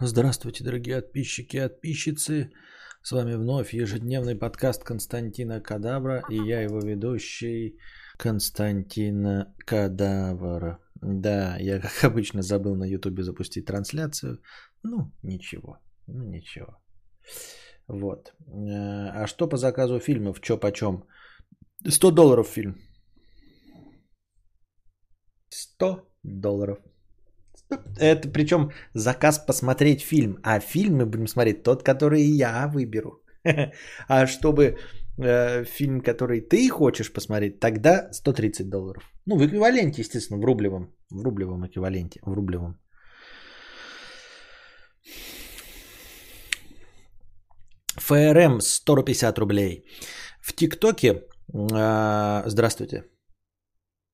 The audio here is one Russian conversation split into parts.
Здравствуйте, дорогие подписчики и подписчицы. С вами вновь ежедневный подкаст Константина Кадабра и я его ведущий Константина Кадавра. Да, я как обычно забыл на ютубе запустить трансляцию. Ну, ничего, ну ничего. Вот. Э, а что по заказу фильмов? Чё почем? 100 долларов фильм. 100 долларов. Это причем заказ посмотреть фильм. А фильм мы будем смотреть тот, который я выберу. А чтобы э, фильм, который ты хочешь посмотреть, тогда 130 долларов. Ну, в эквиваленте, естественно, в рублевом. В рублевом эквиваленте. В рублевом. ФРМ 150 рублей. В ТикТоке... Э, здравствуйте.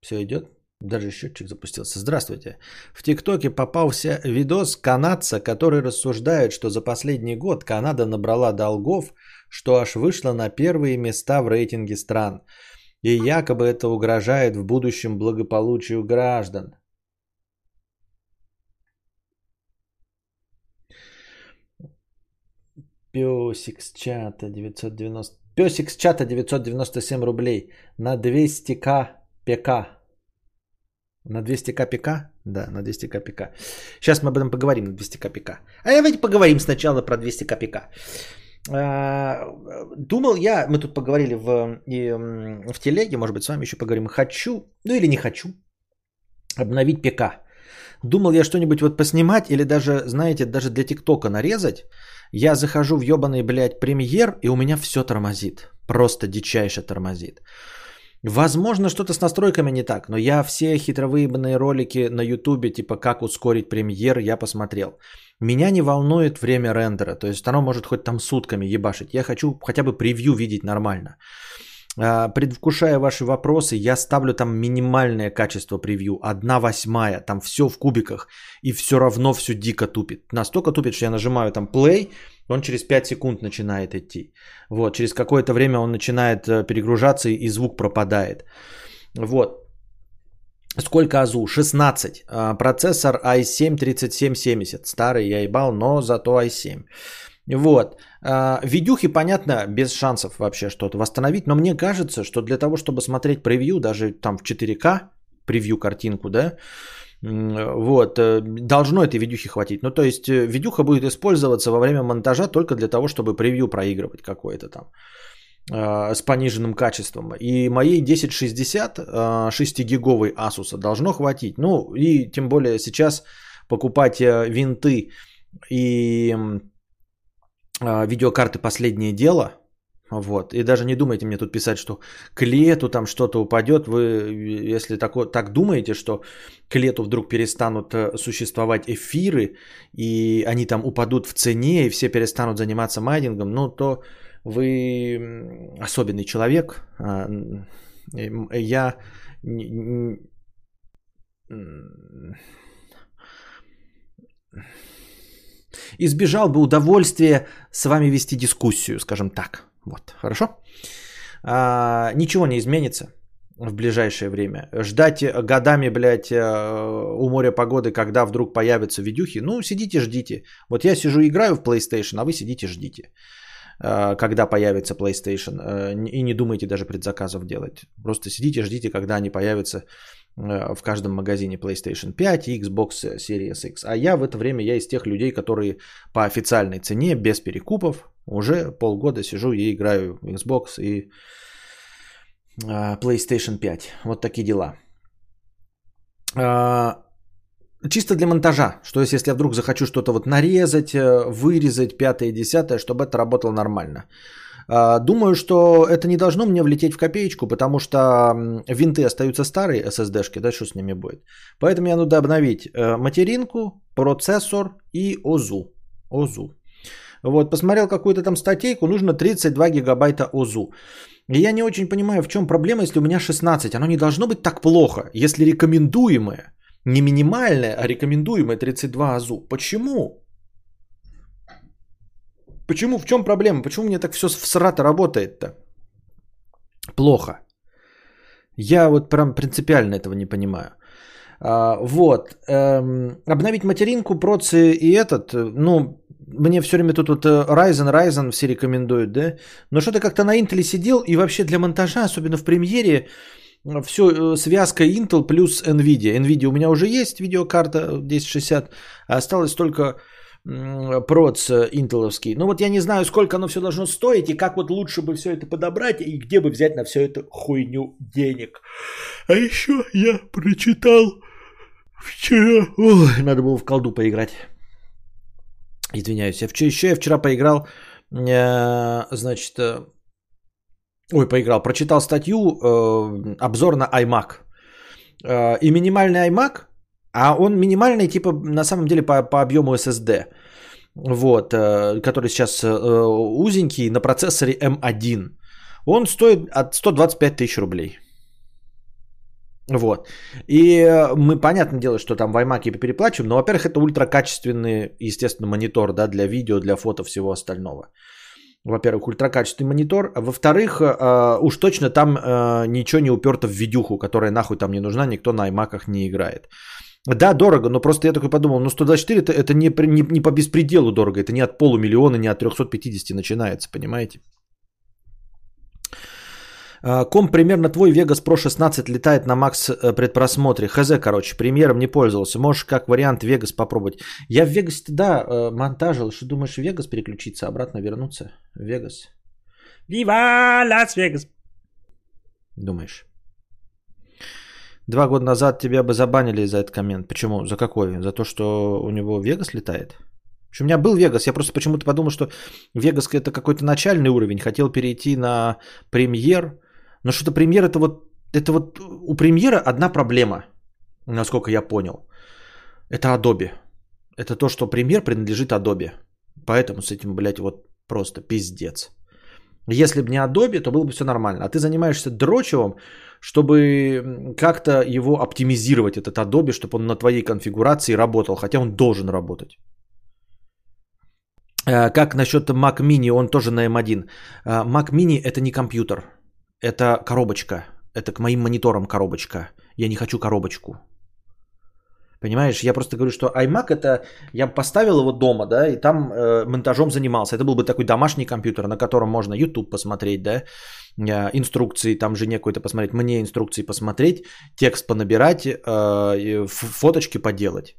Все идет? Даже счетчик запустился. Здравствуйте. В ТикТоке попался видос канадца, который рассуждает, что за последний год Канада набрала долгов, что аж вышла на первые места в рейтинге стран. И якобы это угрожает в будущем благополучию граждан. Песик с чата 990... Песик с чата 997 рублей на 200к ПК. На 200 кпк? Да, на 200 кпк. Сейчас мы об этом поговорим на 200 кпк. А давайте поговорим сначала про 200 кпк. А, думал я, мы тут поговорили в, в телеге, может быть, с вами еще поговорим. Хочу, ну или не хочу, обновить ПК. Думал я что-нибудь вот поснимать или даже, знаете, даже для ТикТока нарезать. Я захожу в ебаный, блядь, премьер, и у меня все тормозит. Просто дичайше тормозит. Возможно, что-то с настройками не так, но я все хитровыебанные ролики на ютубе, типа как ускорить премьер, я посмотрел. Меня не волнует время рендера, то есть оно может хоть там сутками ебашить. Я хочу хотя бы превью видеть нормально. А, предвкушая ваши вопросы, я ставлю там минимальное качество превью, одна восьмая, там все в кубиках, и все равно все дико тупит. Настолько тупит, что я нажимаю там play, он через 5 секунд начинает идти. Вот, через какое-то время он начинает э, перегружаться и звук пропадает. Вот. Сколько АЗУ? 16. А, процессор i7 3770. Старый я ебал, но зато i7. Вот. А, видюхи, понятно, без шансов вообще что-то восстановить. Но мне кажется, что для того, чтобы смотреть превью, даже там в 4К, превью картинку, да, вот, э, должно этой видюхи хватить. Ну, то есть, э, видюха будет использоваться во время монтажа только для того, чтобы превью проигрывать какое-то там э, с пониженным качеством. И моей 1060 6-гиговой Asus должно хватить. Ну, и тем более сейчас покупать винты и видеокарты последнее дело – вот. И даже не думайте мне тут писать, что к лету там что-то упадет. Вы, если так, так думаете, что к лету вдруг перестанут э, существовать эфиры, и они там упадут в цене, и все перестанут заниматься майнингом, ну, то вы особенный человек. А, я избежал бы удовольствия с вами вести дискуссию, скажем так. Вот, хорошо? А, ничего не изменится в ближайшее время. Ждать годами, блядь, э, у моря погоды, когда вдруг появятся видюхи, ну, сидите, ждите. Вот я сижу, играю в PlayStation, а вы сидите, ждите, э, когда появится PlayStation. Э, и не думайте даже предзаказов делать. Просто сидите, ждите, когда они появятся в каждом магазине PlayStation 5 и Xbox Series X. А я в это время, я из тех людей, которые по официальной цене, без перекупов, уже полгода сижу и играю в Xbox и а, PlayStation 5. Вот такие дела. А, чисто для монтажа. Что если я вдруг захочу что-то вот нарезать, э, вырезать, пятое, десятое, чтобы это работало нормально. А, думаю, что это не должно мне влететь в копеечку, потому что винты остаются старые, SSD-шки, да, что с ними будет. Поэтому мне надо обновить э, материнку, процессор и ОЗУ. ОЗУ. Вот, посмотрел какую-то там статейку, нужно 32 гигабайта ОЗУ. И я не очень понимаю, в чем проблема, если у меня 16. Оно не должно быть так плохо, если рекомендуемое, не минимальное, а рекомендуемое 32 ОЗУ. Почему? Почему? В чем проблема? Почему мне так все в срата работает-то? Плохо. Я вот прям принципиально этого не понимаю. А, вот. Эм, обновить материнку, процы и этот, ну, мне все время тут вот э, Ryzen, Ryzen все рекомендуют, да? Но что-то как-то на Intel сидел, и вообще для монтажа, особенно в премьере, все, э, связка Intel плюс NVIDIA. NVIDIA у меня уже есть видеокарта 1060, а осталось только проц интеловский. Ну вот я не знаю, сколько оно все должно стоить и как вот лучше бы все это подобрать и где бы взять на все это хуйню денег. А еще я прочитал вчера... Ой, надо было в колду поиграть. Извиняюсь. Я вчера, еще я вчера поиграл, э, значит, э, ой, поиграл, прочитал статью, э, обзор на iMac. Э, и минимальный iMac а он минимальный, типа, на самом деле, по, по объему SSD. Вот, э, который сейчас э, узенький на процессоре M1. Он стоит от 125 тысяч рублей. Вот. И э, мы, понятное дело, что там в iMac переплачиваем, но, во-первых, это ультракачественный, естественно, монитор, да, для видео, для фото, всего остального. Во-первых, ультракачественный монитор. А во-вторых, уж точно там ничего не уперто в видюху, которая нахуй там не нужна, никто на iMac не играет. Да, дорого, но просто я такой подумал, ну 124 это, это не, не, не по беспределу дорого, это не от полумиллиона, не от 350 начинается, понимаете? А, ком примерно твой Vegas Pro 16 летает на макс э, предпросмотре. Хз, короче, премьером не пользовался. Можешь как вариант Vegas попробовать. Я в Vegas, да, э, монтажил. Что думаешь, в Vegas переключиться, обратно вернуться? Vegas. Вива Лас-Вегас. Думаешь? Два года назад тебя бы забанили за этот коммент. Почему? За какой? За то, что у него Вегас летает? У меня был Вегас, я просто почему-то подумал, что Вегас это какой-то начальный уровень, хотел перейти на премьер, но что-то премьер это вот, это вот у премьера одна проблема, насколько я понял. Это Adobe. Это то, что премьер принадлежит Adobe. Поэтому с этим, блядь, вот просто пиздец. Если бы не Adobe, то было бы все нормально. А ты занимаешься дрочевым, чтобы как-то его оптимизировать, этот Adobe, чтобы он на твоей конфигурации работал, хотя он должен работать. Э, как насчет Mac Mini, он тоже на M1. Э, Mac Mini это не компьютер, это коробочка. Это к моим мониторам коробочка. Я не хочу коробочку. Понимаешь, я просто говорю, что iMac это я поставил его дома, да, и там э, монтажом занимался. Это был бы такой домашний компьютер, на котором можно YouTube посмотреть, да, э, инструкции там же какой-то посмотреть, мне инструкции посмотреть, текст понабирать, э, фоточки поделать.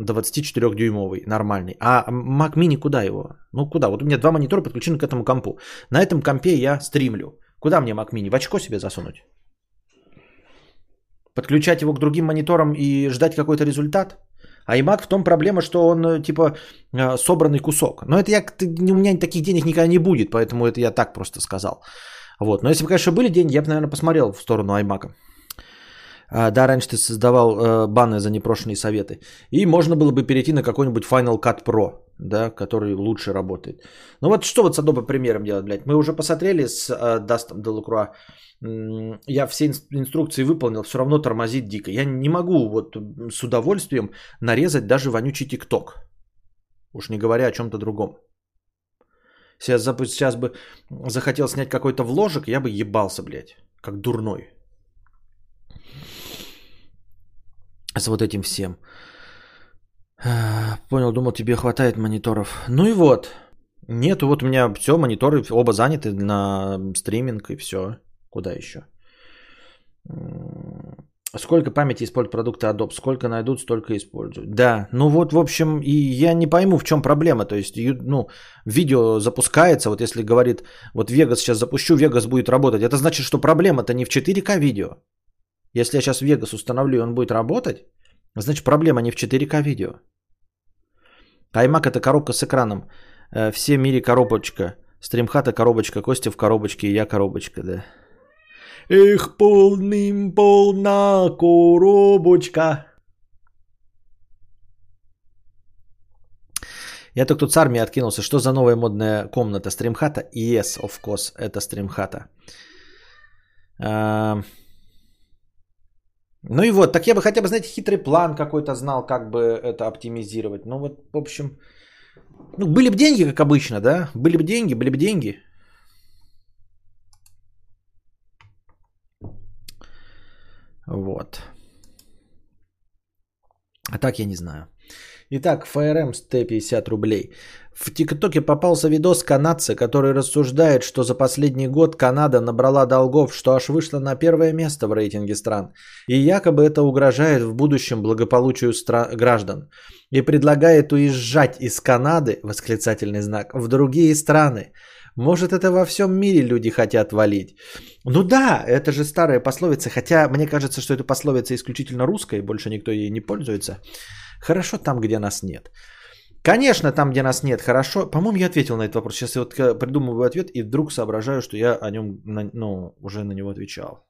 24-дюймовый, нормальный. А Mac Mini куда его? Ну куда? Вот у меня два монитора подключены к этому компу. На этом компе я стримлю. Куда мне Mac Mini? В очко себе засунуть? Подключать его к другим мониторам и ждать какой-то результат. А iMac в том проблема, что он э, типа э, собранный кусок. Но это я, у меня таких денег никогда не будет, поэтому это я так просто сказал. Вот. Но если бы, конечно, были деньги, я бы, наверное, посмотрел в сторону iMac. А, да, раньше ты создавал э, баны за непрошенные советы. И можно было бы перейти на какой-нибудь Final Cut Pro, да, который лучше работает. Ну вот что вот с Adobe примером делать, блядь? Мы уже посмотрели с э, Дастом Делакруа я все инструкции выполнил, все равно тормозит дико. Я не могу вот с удовольствием нарезать даже вонючий ТикТок. Уж не говоря о чем-то другом. Сейчас, сейчас бы захотел снять какой-то вложек, я бы ебался, блядь, как дурной. С вот этим всем. Понял, думал, тебе хватает мониторов. Ну и вот. Нету, вот у меня все, мониторы оба заняты на стриминг и все. Куда еще? Сколько памяти используют продукты Adobe? Сколько найдут, столько используют. Да, ну вот, в общем, и я не пойму, в чем проблема. То есть, ну, видео запускается, вот если говорит, вот Vegas сейчас запущу, Vegas будет работать. Это значит, что проблема-то не в 4К видео. Если я сейчас Vegas установлю, и он будет работать, значит, проблема не в 4К видео. iMac это коробка с экраном. Э, все в мире коробочка. Стримхата коробочка, Костя в коробочке, я коробочка, да. Эх, полным полна коробочка. Я только тут с армией откинулся. Что за новая модная комната? Стримхата? Yes, of course, это стримхата. А... Ну и вот, так я бы хотя бы, знаете, хитрый план какой-то знал, как бы это оптимизировать. Ну вот, в общем, ну были бы деньги, как обычно, да? Были бы деньги, были бы деньги. Вот. А так я не знаю. Итак, ФРМ 150 рублей. В ТикТоке попался видос канадца, который рассуждает, что за последний год Канада набрала долгов, что аж вышла на первое место в рейтинге стран. И якобы это угрожает в будущем благополучию стра- граждан. И предлагает уезжать из Канады, восклицательный знак, в другие страны. Может, это во всем мире люди хотят валить. Ну да, это же старая пословица, хотя мне кажется, что эта пословица исключительно русская, и больше никто ей не пользуется. Хорошо там, где нас нет. Конечно, там, где нас нет, хорошо. По-моему, я ответил на этот вопрос. Сейчас я вот придумываю ответ и вдруг соображаю, что я о нем, ну, уже на него отвечал.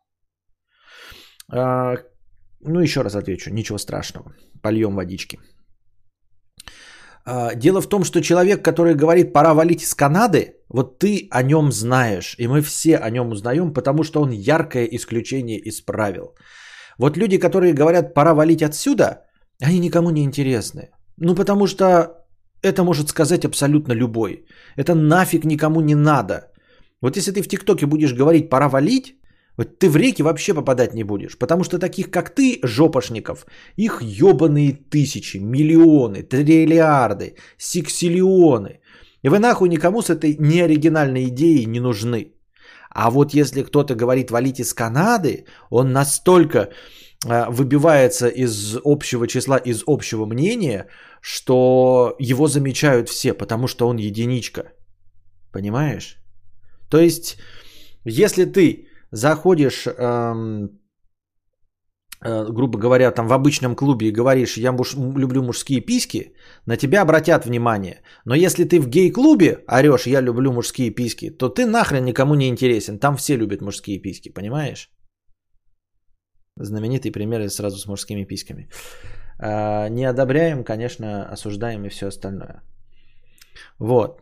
А, ну, еще раз отвечу. Ничего страшного. Польем водички. А, дело в том, что человек, который говорит, пора валить из Канады, вот ты о нем знаешь, и мы все о нем узнаем, потому что он яркое исключение из правил. Вот люди, которые говорят, пора валить отсюда, они никому не интересны. Ну, потому что это может сказать абсолютно любой. Это нафиг никому не надо. Вот если ты в ТикТоке будешь говорить «пора валить», вот ты в реки вообще попадать не будешь. Потому что таких, как ты, жопошников, их ебаные тысячи, миллионы, триллиарды, сексиллионы. И вы нахуй никому с этой неоригинальной идеей не нужны. А вот если кто-то говорит валить из Канады, он настолько выбивается из общего числа, из общего мнения, что его замечают все, потому что он единичка. Понимаешь? То есть, если ты заходишь, эм, э, грубо говоря, там в обычном клубе и говоришь, я муж, люблю мужские письки, на тебя обратят внимание. Но если ты в гей-клубе орешь, я люблю мужские письки, то ты нахрен никому не интересен. Там все любят мужские письки, понимаешь? Знаменитый пример сразу с мужскими письками. А, не одобряем, конечно, осуждаем и все остальное. Вот.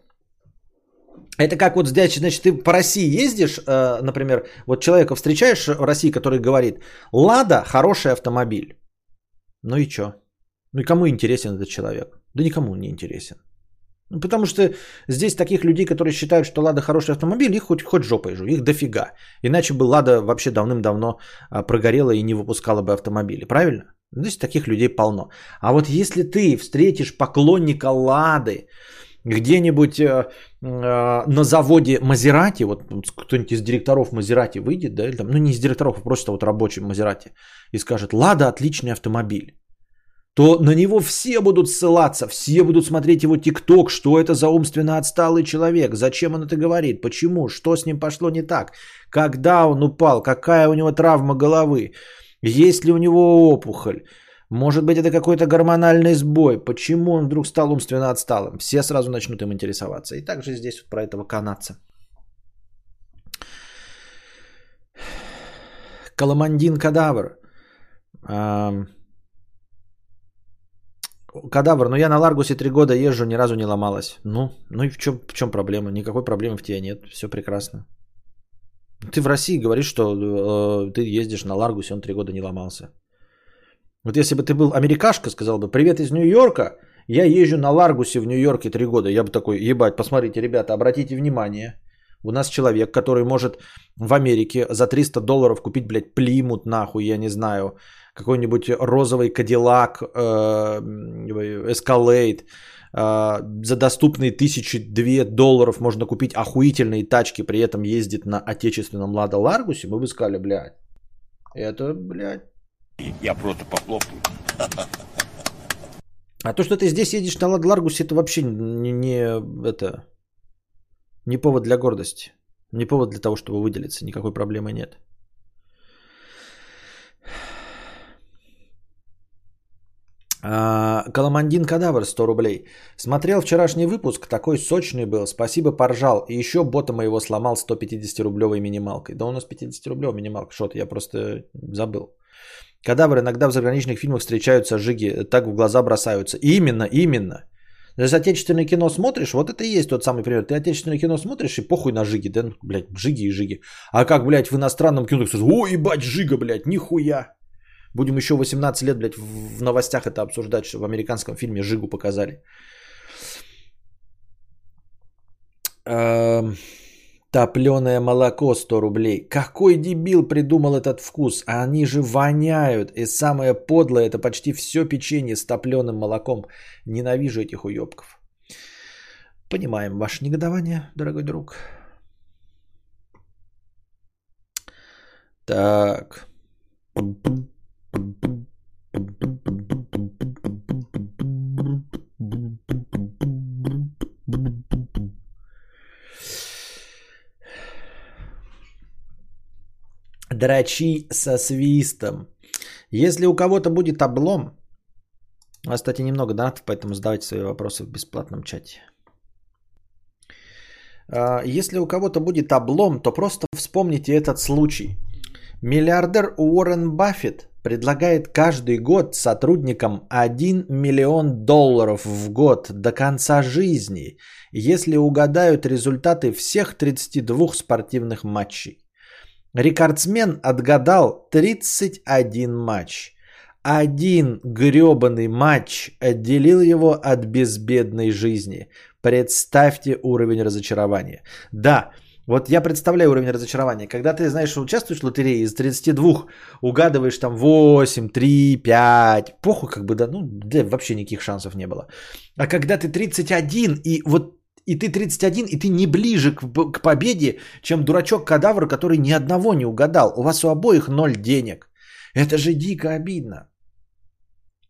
Это как вот значит, ты по России ездишь, э, например, вот человека встречаешь в России, который говорит, Лада хороший автомобиль. Ну и что? Ну и кому интересен этот человек? Да никому не интересен. Ну, потому что здесь таких людей, которые считают, что Лада хороший автомобиль, их хоть, хоть жопой жу, их дофига. Иначе бы Лада вообще давным-давно а, прогорела и не выпускала бы автомобили. Правильно? Здесь таких людей полно. А вот если ты встретишь поклонника Лады где-нибудь э, э, на заводе Мазерати, вот кто-нибудь из директоров Мазерати выйдет, да, или там, ну не из директоров, а просто вот рабочий Мазерати, и скажет, Лада отличный автомобиль то на него все будут ссылаться, все будут смотреть его ТикТок, что это за умственно отсталый человек, зачем он это говорит, почему, что с ним пошло не так, когда он упал, какая у него травма головы, есть ли у него опухоль, может быть это какой-то гормональный сбой, почему он вдруг стал умственно отсталым, все сразу начнут им интересоваться. И также здесь вот про этого канадца. Каламандин кадавр. Кадавр, ну я на Ларгусе три года езжу, ни разу не ломалась. Ну, ну и в чем, в чем проблема? Никакой проблемы в тебе нет, все прекрасно. Ты в России говоришь, что э, ты ездишь на Ларгусе, он три года не ломался. Вот если бы ты был америкашка, сказал бы, привет из Нью-Йорка, я езжу на Ларгусе в Нью-Йорке три года. Я бы такой, ебать, посмотрите, ребята, обратите внимание. У нас человек, который может в Америке за 300 долларов купить, блядь, плимут нахуй, я не знаю, какой-нибудь розовый Кадиллак, Escalade, э, за доступные тысячи две долларов можно купить охуительные тачки, при этом ездит на отечественном Лада Ларгусе, мы бы сказали, блядь, это, блядь. Я просто похлопаю. А то, что ты здесь едешь на Лада Ларгусе, это вообще не, не, это, не повод для гордости. Не повод для того, чтобы выделиться. Никакой проблемы нет. Коломандин Кадавр 100 рублей. Смотрел вчерашний выпуск, такой сочный был. Спасибо, поржал. И еще бота моего сломал 150-рублевой минималкой. Да у нас 50-рублевая минималка. Что-то я просто забыл. Кадавр иногда в заграничных фильмах встречаются жиги, так в глаза бросаются. Именно, именно. Если отечественное кино смотришь, вот это и есть тот самый пример. Ты отечественное кино смотришь и похуй на жиги, да, блядь, жиги и жиги. А как, блядь, в иностранном кино, о, ебать, жига, блядь, нихуя. Будем еще 18 лет, блядь, в новостях это обсуждать, что в американском фильме Жигу показали. Эм, Топленое молоко 100 рублей. Какой дебил придумал этот вкус? Они же воняют. И самое подлое, это почти все печенье с топленым молоком. Ненавижу этих уебков. Понимаем ваше негодование, дорогой друг. Так. Драчи со свистом. Если у кого-то будет облом, у вас, кстати, немного донатов, поэтому задавайте свои вопросы в бесплатном чате. А, если у кого-то будет облом, то просто вспомните этот случай. Миллиардер Уоррен Баффет предлагает каждый год сотрудникам 1 миллион долларов в год до конца жизни, если угадают результаты всех 32 спортивных матчей. Рекордсмен отгадал 31 матч. Один гребаный матч отделил его от безбедной жизни. Представьте уровень разочарования. Да, вот я представляю уровень разочарования. Когда ты, знаешь, участвуешь в лотерее, из 32 угадываешь там 8, 3, 5. Похуй как бы, да, ну, да, вообще никаких шансов не было. А когда ты 31 и вот и ты 31, и ты не ближе к, к победе, чем дурачок-кадавр, который ни одного не угадал. У вас у обоих ноль денег. Это же дико обидно.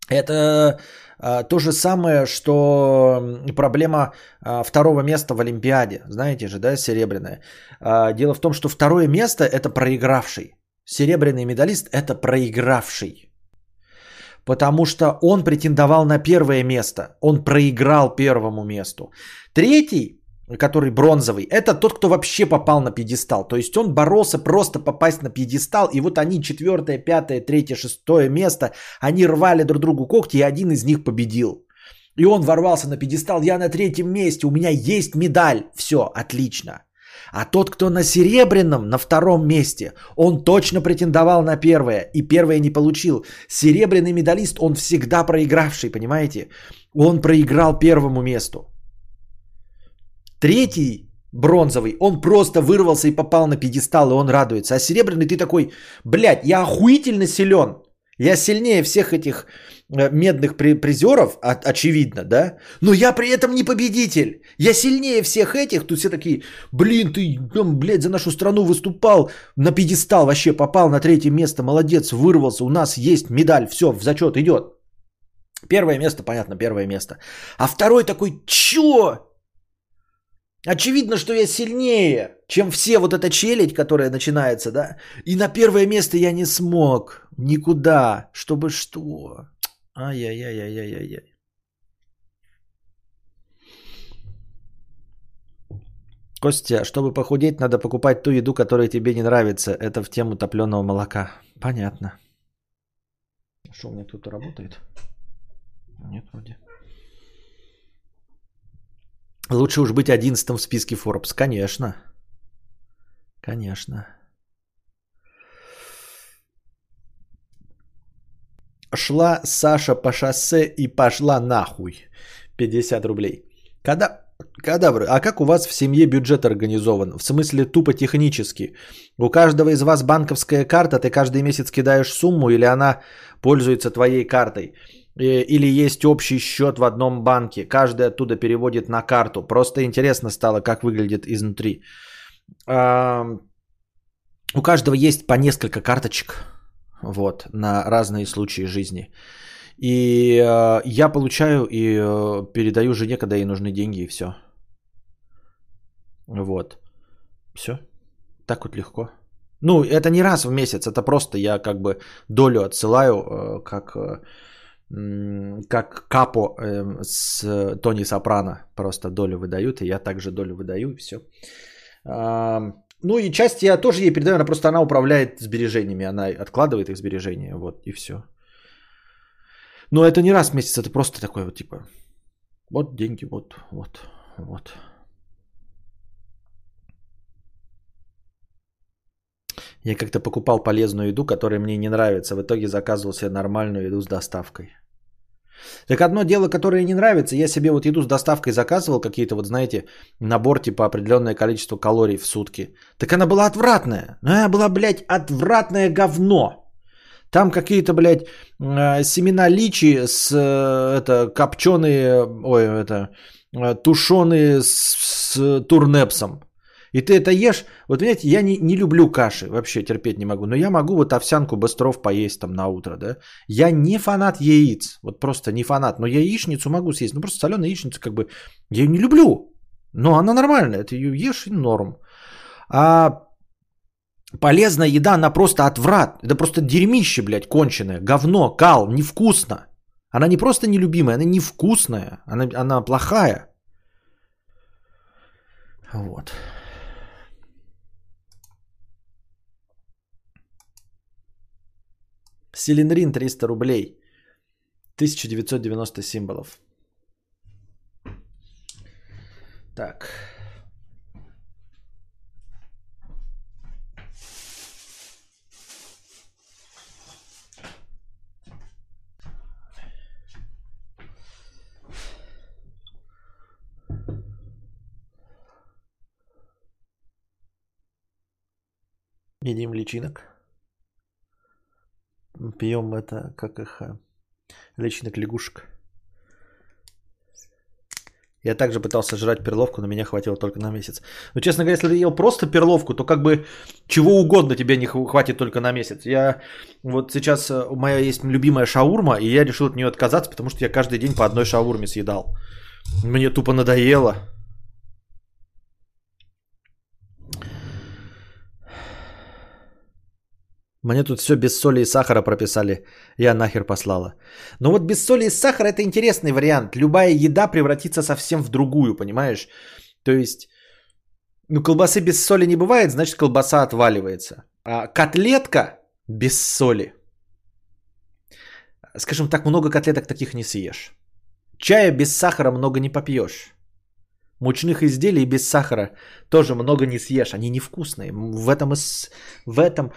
Это а, то же самое, что проблема а, второго места в Олимпиаде. Знаете же, да, серебряное. А, дело в том, что второе место это проигравший. Серебряный медалист это проигравший. Потому что он претендовал на первое место. Он проиграл первому месту. Третий, который бронзовый, это тот, кто вообще попал на пьедестал. То есть он боролся просто попасть на пьедестал. И вот они четвертое, пятое, третье, шестое место, они рвали друг другу когти, и один из них победил. И он ворвался на пьедестал, я на третьем месте, у меня есть медаль. Все, отлично. А тот, кто на серебряном, на втором месте, он точно претендовал на первое, и первое не получил. Серебряный медалист, он всегда проигравший, понимаете? Он проиграл первому месту. Третий бронзовый, он просто вырвался и попал на пьедестал, и он радуется. А серебряный ты такой, блядь, я охуительно силен. Я сильнее всех этих э, медных призеров, очевидно, да? Но я при этом не победитель. Я сильнее всех этих. Тут все такие, блин, ты, блядь, за нашу страну выступал, на пьедестал вообще попал на третье место, молодец, вырвался, у нас есть медаль, все, в зачет идет. Первое место, понятно, первое место. А второй такой, чё? Очевидно, что я сильнее, чем все вот эта челядь, которая начинается, да? И на первое место я не смог никуда, чтобы что. Ай-яй-яй-яй-яй-яй. Костя, чтобы похудеть, надо покупать ту еду, которая тебе не нравится. Это в тему топленого молока. Понятно. Что у меня тут работает? Нет, вроде. Лучше уж быть одиннадцатым в списке Forbes. Конечно. Конечно. Шла Саша по шоссе и пошла нахуй. 50 рублей. Когда... Кадавры, а как у вас в семье бюджет организован? В смысле тупо технически. У каждого из вас банковская карта, ты каждый месяц кидаешь сумму или она пользуется твоей картой? Э, или есть общий счет в одном банке, каждый оттуда переводит на карту. Просто интересно стало, как выглядит изнутри. У каждого есть по несколько карточек вот, на разные случаи жизни. И э, я получаю и э, передаю жене, когда ей нужны деньги, и все. Вот. Все. Так вот легко. Ну, это не раз в месяц, это просто я как бы долю отсылаю, как как Капо э, с Тони Сопрано. Просто долю выдают, и я также долю выдаю, и все. Ну и часть я тоже ей передаю, она просто она управляет сбережениями, она откладывает их сбережения, вот, и все. Но это не раз в месяц, это просто такой вот типа, вот деньги, вот, вот, вот. Я как-то покупал полезную еду, которая мне не нравится. В итоге заказывал себе нормальную еду с доставкой. Так одно дело, которое не нравится, я себе вот еду с доставкой заказывал какие-то, вот знаете, набор типа определенное количество калорий в сутки. Так она была отвратная. Ну, она была, блядь, отвратное говно. Там какие-то, блядь, э, семена личи с э, это копченые, ой, это э, тушеные с, с турнепсом. И ты это ешь, вот понимаете, я не, не люблю каши, вообще терпеть не могу, но я могу вот овсянку быстров поесть там на утро, да. Я не фанат яиц, вот просто не фанат, но яичницу могу съесть, ну просто соленая яичница как бы, я ее не люблю, но она нормальная, ты ее ешь и норм. А полезная еда, она просто отврат, это просто дерьмище, блядь, конченое, говно, кал, невкусно. Она не просто нелюбимая, она невкусная, она, она плохая. Вот. Селенрин 300 рублей. 1990 символов. Так. Едим личинок. Пьем это, как их, э, личинок лягушек. Я также пытался жрать перловку, но меня хватило только на месяц. Но, честно говоря, если ты ел просто перловку, то как бы чего угодно тебе не хватит только на месяц. Я вот сейчас э, у моя есть любимая шаурма, и я решил от нее отказаться, потому что я каждый день по одной шаурме съедал. Мне тупо надоело. Мне тут все без соли и сахара прописали. Я нахер послала. Но вот без соли и сахара это интересный вариант. Любая еда превратится совсем в другую, понимаешь? То есть, ну колбасы без соли не бывает, значит колбаса отваливается. А котлетка без соли. Скажем так, много котлеток таких не съешь. Чая без сахара много не попьешь. Мучных изделий без сахара тоже много не съешь. Они невкусные. В этом, и, в этом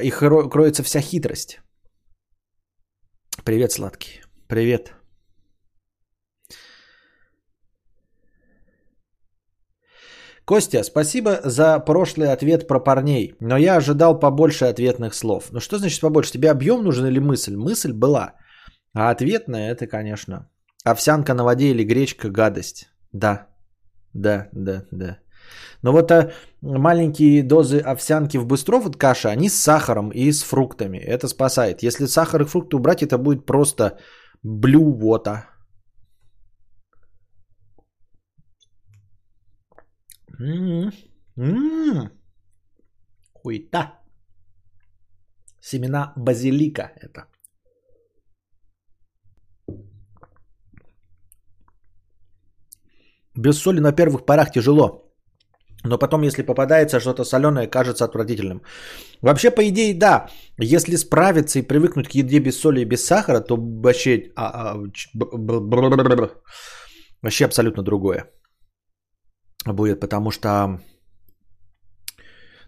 и кроется вся хитрость. Привет, сладкий. Привет. Костя, спасибо за прошлый ответ про парней, но я ожидал побольше ответных слов. Ну что значит побольше? Тебе объем нужен или мысль? Мысль была. А ответная это, конечно, овсянка на воде или гречка – гадость. Да, да, да, да. Но вот а, маленькие дозы овсянки в быстров от каши, они с сахаром и с фруктами. Это спасает. Если сахар и фрукты убрать, это будет просто блювота. М-м-м. Хуйта. Семена базилика это. Без соли на первых порах тяжело. Но потом, если попадается что-то соленое, кажется отвратительным. Вообще, по идее, да. Если справиться и привыкнуть к еде без соли и без сахара, то вообще, вообще абсолютно другое будет. Потому что,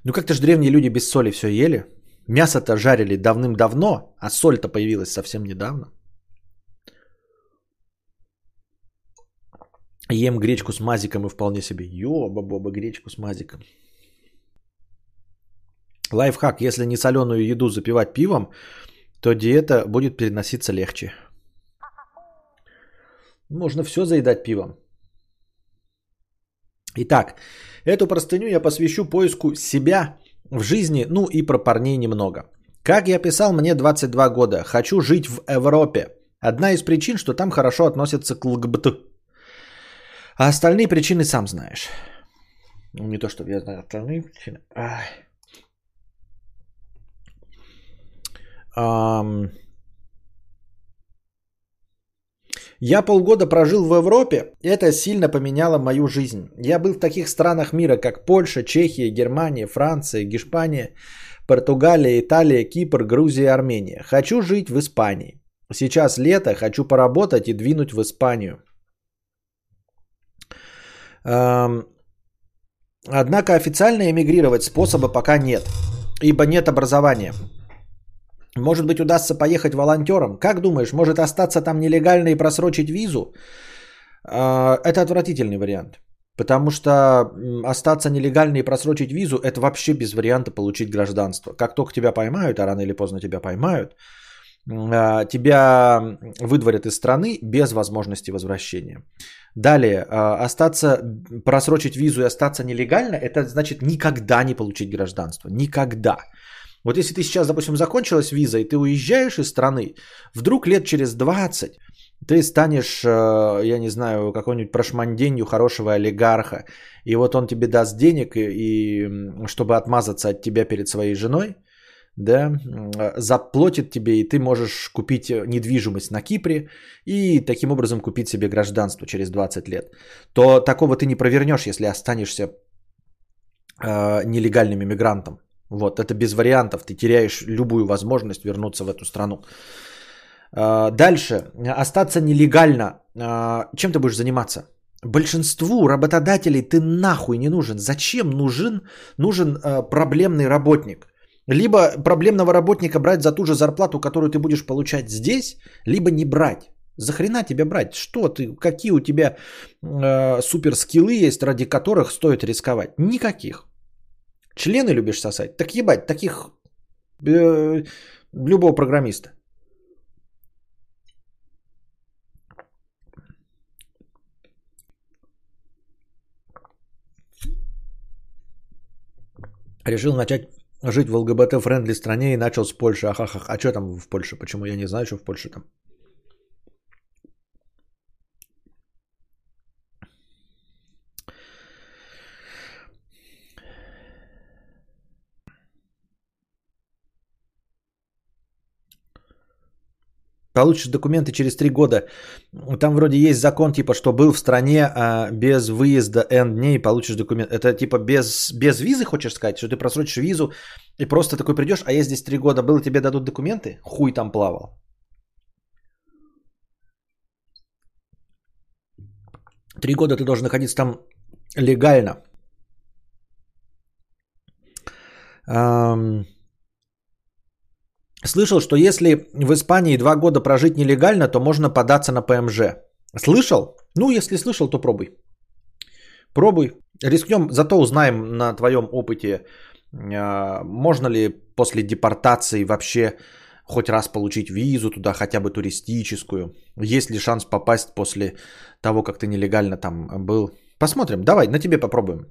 ну как-то же древние люди без соли все ели. Мясо-то жарили давным-давно, а соль-то появилась совсем недавно. Ем гречку с мазиком и вполне себе. Ёба-боба, гречку с мазиком. Лайфхак. Если не соленую еду запивать пивом, то диета будет переноситься легче. Можно все заедать пивом. Итак, эту простыню я посвящу поиску себя в жизни, ну и про парней немного. Как я писал, мне 22 года. Хочу жить в Европе. Одна из причин, что там хорошо относятся к ЛГБТ. А остальные причины сам знаешь. Ну, не то, чтобы я знаю остальные причины. Я полгода прожил в Европе, это сильно поменяло мою жизнь. Я был в таких странах мира, как Польша, Чехия, Германия, Франция, Гешпания, Португалия, Италия, Кипр, Грузия, Армения. Хочу жить в Испании. Сейчас лето, хочу поработать и двинуть в Испанию. Однако официально эмигрировать способа пока нет, ибо нет образования. Может быть, удастся поехать волонтером. Как думаешь, может остаться там нелегально и просрочить визу? А, это отвратительный вариант. Потому что остаться нелегально и просрочить визу – это вообще без варианта получить гражданство. Как только тебя поймают, а рано или поздно тебя поймают, а, тебя выдворят из страны без возможности возвращения. Далее, а, остаться, просрочить визу и остаться нелегально – это значит никогда не получить гражданство. Никогда. Вот если ты сейчас, допустим, закончилась виза, и ты уезжаешь из страны, вдруг лет через 20 ты станешь, э, я не знаю, какой-нибудь прошманденью хорошего олигарха, и вот он тебе даст денег, и, и чтобы отмазаться от тебя перед своей женой, да, заплатит тебе, и ты можешь купить недвижимость на Кипре и таким образом купить себе гражданство через 20 лет, то такого ты не провернешь, если останешься э, нелегальным иммигрантом. Вот, это без вариантов. Ты теряешь любую возможность вернуться в эту страну. А, дальше. Остаться нелегально. А, чем ты будешь заниматься? Большинству работодателей ты нахуй не нужен. Зачем нужен, нужен а, проблемный работник? Либо проблемного работника брать за ту же зарплату, которую ты будешь получать здесь, либо не брать. За хрена тебя брать? Что ты, какие у тебя э, суперскиллы есть, ради которых стоит рисковать? Никаких. Члены любишь сосать? Так ебать, таких э, любого программиста. Решил начать жить в ЛГБТ- friendly стране и начал с Польши. Ахахах. А что там в Польше? Почему я не знаю, что в Польше там? Получишь документы через три года. Там вроде есть закон, типа, что был в стране а, без выезда N дней, получишь документ. Это типа без, без визы, хочешь сказать? Что ты просрочишь визу и просто такой придешь, а я здесь три года был, и тебе дадут документы? Хуй там плавал. Три года ты должен находиться там легально. Um, Слышал, что если в Испании два года прожить нелегально, то можно податься на ПМЖ. Слышал? Ну, если слышал, то пробуй. Пробуй. Рискнем, зато узнаем на твоем опыте, а, можно ли после депортации вообще хоть раз получить визу туда, хотя бы туристическую. Есть ли шанс попасть после того, как ты нелегально там был. Посмотрим. Давай, на тебе попробуем.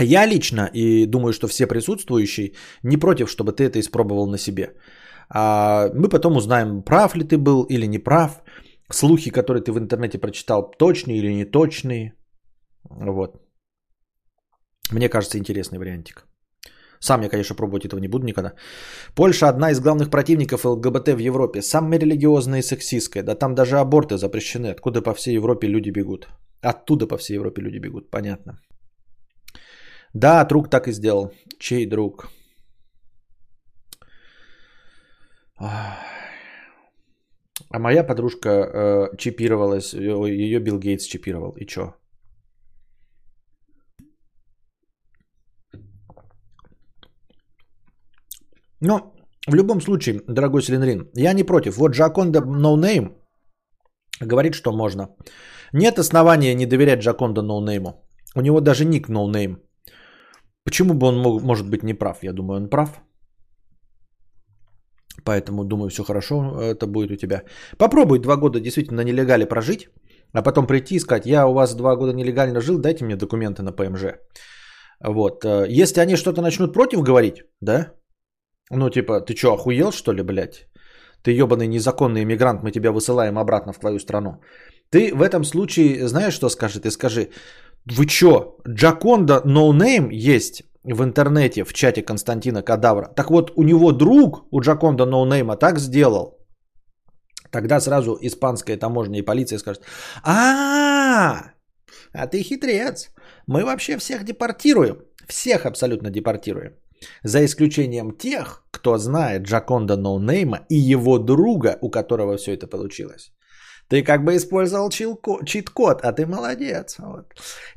Я лично и думаю, что все присутствующие не против, чтобы ты это испробовал на себе. А мы потом узнаем, прав ли ты был или не прав. Слухи, которые ты в интернете прочитал, точные или неточные. Вот. Мне кажется, интересный вариантик. Сам я, конечно, пробовать этого не буду никогда. Польша одна из главных противников ЛГБТ в Европе. Самая религиозная и сексистская. Да там даже аборты запрещены. Откуда по всей Европе люди бегут? Оттуда по всей Европе люди бегут. Понятно. Да, друг так и сделал. Чей друг? А моя подружка э, чипировалась, ее Билл Гейтс чипировал. И чё? Но в любом случае, дорогой Селенрин, я не против. Вот Джаконда No Name говорит, что можно. Нет основания не доверять Джаконда No Name. У него даже ник No Name. Почему бы он мог, может быть неправ? Я думаю, он прав. Поэтому думаю, все хорошо это будет у тебя. Попробуй два года действительно на нелегале прожить, а потом прийти и сказать, я у вас два года нелегально жил, дайте мне документы на ПМЖ. Вот. Э, если они что-то начнут против говорить, да? Ну, типа, ты что, охуел, что ли, блядь? Ты ебаный незаконный иммигрант, мы тебя высылаем обратно в твою страну. Ты в этом случае знаешь, что скажи? Ты скажи, вы чё? Джаконда No Name есть в интернете, в чате Константина Кадавра. Так вот, у него друг, у Джаконда No Name, так сделал. Тогда сразу испанская таможня и полиция скажет, а, а ты хитрец. Мы вообще всех депортируем. Всех абсолютно депортируем. За исключением тех, кто знает Джаконда Ноунейма и его друга, у которого все это получилось. Ты как бы использовал чит-код, а ты молодец. Вот.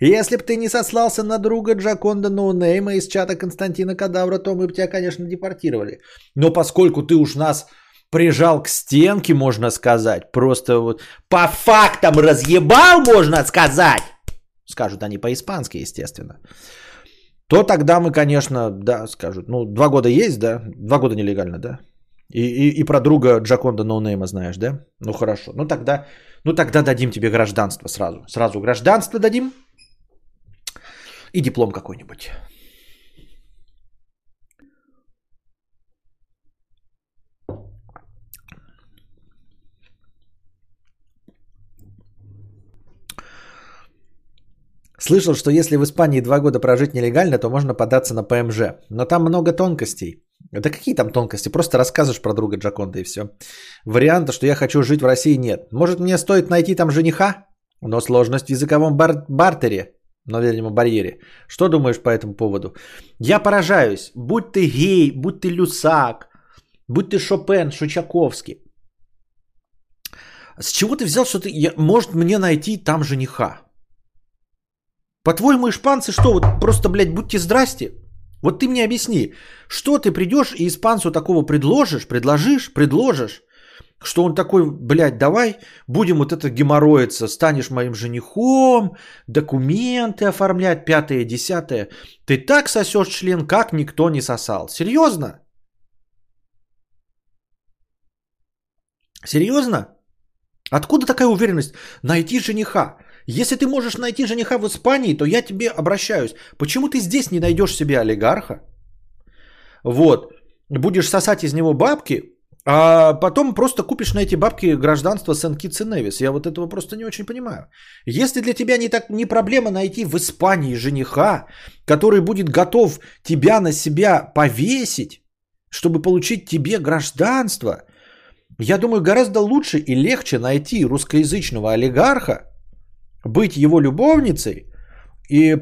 Если бы ты не сослался на друга Джаконда Ноунейма из чата Константина Кадавра, то мы бы тебя, конечно, депортировали. Но поскольку ты уж нас прижал к стенке, можно сказать, просто вот по фактам разъебал, можно сказать, скажут они по-испански, естественно, то тогда мы, конечно, да, скажут, ну, два года есть, да, два года нелегально, да, и, и, и про друга Джаконда Ноунейма знаешь, да? Ну хорошо. Ну тогда, ну тогда дадим тебе гражданство сразу. Сразу гражданство дадим и диплом какой-нибудь. Слышал, что если в Испании два года прожить нелегально, то можно податься на ПМЖ. Но там много тонкостей. Да какие там тонкости? Просто рассказываешь про друга Джаконда и все. Варианта, что я хочу жить в России, нет. Может, мне стоит найти там жениха? Но сложность в языковом бар- бартере, но, видимо, барьере. Что думаешь по этому поводу? Я поражаюсь. Будь ты гей, будь ты люсак, будь ты Шопен, Шучаковский. С чего ты взял, что ты... Я... Может мне найти там жениха? По-твоему, испанцы что, вот просто, блядь, будьте здрасте? Вот ты мне объясни, что ты придешь и испанцу такого предложишь, предложишь, предложишь, что он такой, блядь, давай будем вот это геморроиться, станешь моим женихом, документы оформлять, пятое, десятое. Ты так сосешь член, как никто не сосал. Серьезно? Серьезно? Откуда такая уверенность? Найти жениха. Если ты можешь найти жениха в Испании, то я тебе обращаюсь. Почему ты здесь не найдешь себе олигарха? Вот. Будешь сосать из него бабки, а потом просто купишь на эти бабки гражданство Сен-Китс и Невис. Я вот этого просто не очень понимаю. Если для тебя не, так, не проблема найти в Испании жениха, который будет готов тебя на себя повесить, чтобы получить тебе гражданство, я думаю, гораздо лучше и легче найти русскоязычного олигарха, быть его любовницей и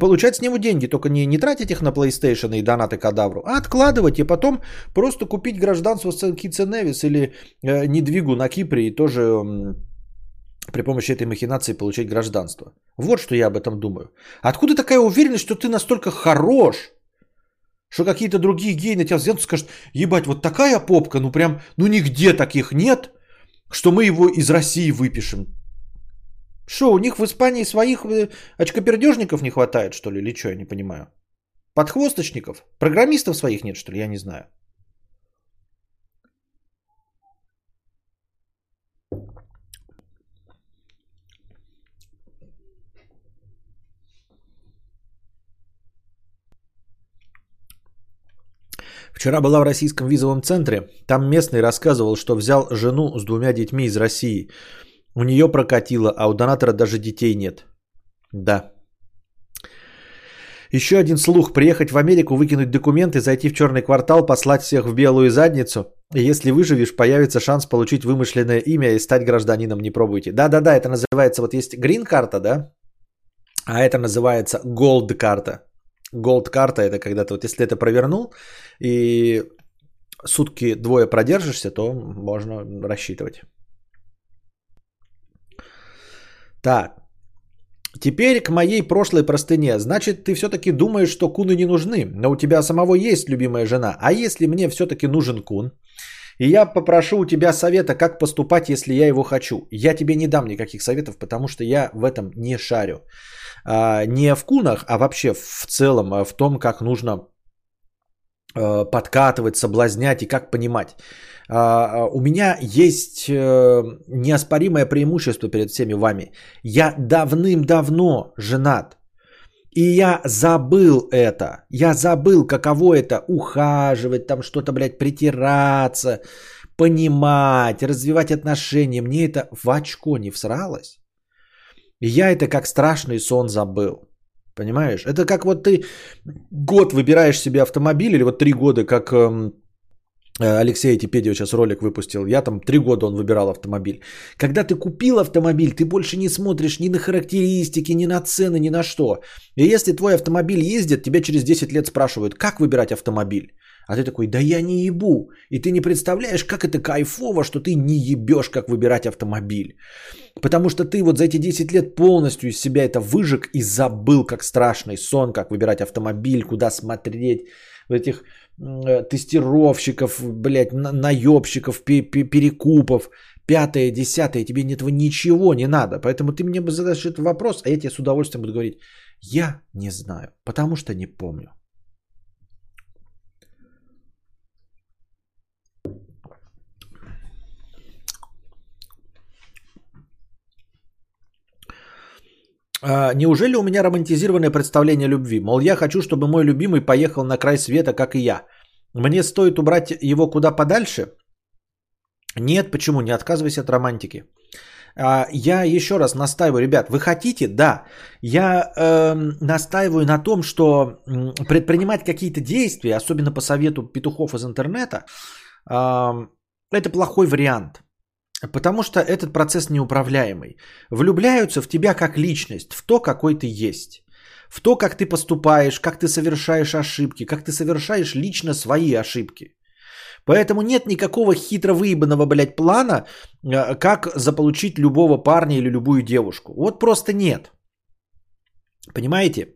получать с него деньги, только не, не тратить их на PlayStation и донаты кадавру, а откладывать и потом просто купить гражданство Китса Невис или э, недвигу на Кипре и тоже э, при помощи этой махинации получить гражданство. Вот что я об этом думаю. Откуда такая уверенность, что ты настолько хорош, что какие-то другие геи на тебя взглянут и скажут, ебать, вот такая попка, ну прям, ну нигде таких нет, что мы его из России выпишем. Что, у них в Испании своих э, очкопердежников не хватает, что ли, или что, я не понимаю? Подхвосточников? Программистов своих нет, что ли, я не знаю. Вчера была в российском визовом центре. Там местный рассказывал, что взял жену с двумя детьми из России. У нее прокатило, а у донатора даже детей нет. Да. Еще один слух. Приехать в Америку, выкинуть документы, зайти в черный квартал, послать всех в белую задницу. И если выживешь, появится шанс получить вымышленное имя и стать гражданином. Не пробуйте. Да-да-да, это называется, вот есть грин-карта, да? А это называется голд-карта. Gold -карта это когда ты вот если это провернул и сутки двое продержишься, то можно рассчитывать. Так. Теперь к моей прошлой простыне. Значит, ты все-таки думаешь, что куны не нужны, но у тебя самого есть любимая жена. А если мне все-таки нужен кун, и я попрошу у тебя совета, как поступать, если я его хочу. Я тебе не дам никаких советов, потому что я в этом не шарю. А, не в кунах, а вообще в целом а в том, как нужно а, подкатывать, соблазнять и как понимать. А, а, у меня есть э, неоспоримое преимущество перед всеми вами. Я давным-давно женат. И я забыл это. Я забыл, каково это ухаживать, там что-то, блядь, притираться, понимать, развивать отношения. Мне это в очко не всралось. И я это как страшный сон забыл. Понимаешь? Это как вот ты год выбираешь себе автомобиль, или вот три года, как эм, Алексей Типедио сейчас ролик выпустил. Я там три года он выбирал автомобиль. Когда ты купил автомобиль, ты больше не смотришь ни на характеристики, ни на цены, ни на что. И если твой автомобиль ездит, тебя через 10 лет спрашивают, как выбирать автомобиль. А ты такой, да я не ебу. И ты не представляешь, как это кайфово, что ты не ебешь, как выбирать автомобиль. Потому что ты вот за эти 10 лет полностью из себя это выжег и забыл, как страшный сон, как выбирать автомобиль, куда смотреть, в этих э, тестировщиков, блядь, наебщиков, перекупов, пятое, десятое, тебе этого ничего не надо. Поэтому ты мне задашь этот вопрос, а я тебе с удовольствием буду говорить, я не знаю, потому что не помню. А, неужели у меня романтизированное представление о любви? Мол, я хочу, чтобы мой любимый поехал на край света, как и я. Мне стоит убрать его куда подальше? Нет, почему? Не отказывайся от романтики. А, я еще раз настаиваю, ребят, вы хотите? Да. Я э, настаиваю на том, что предпринимать какие-то действия, особенно по совету петухов из интернета, э, это плохой вариант. Потому что этот процесс неуправляемый. Влюбляются в тебя как личность, в то, какой ты есть. В то, как ты поступаешь, как ты совершаешь ошибки, как ты совершаешь лично свои ошибки. Поэтому нет никакого хитро выебанного, блядь, плана, э, как заполучить любого парня или любую девушку. Вот просто нет. Понимаете?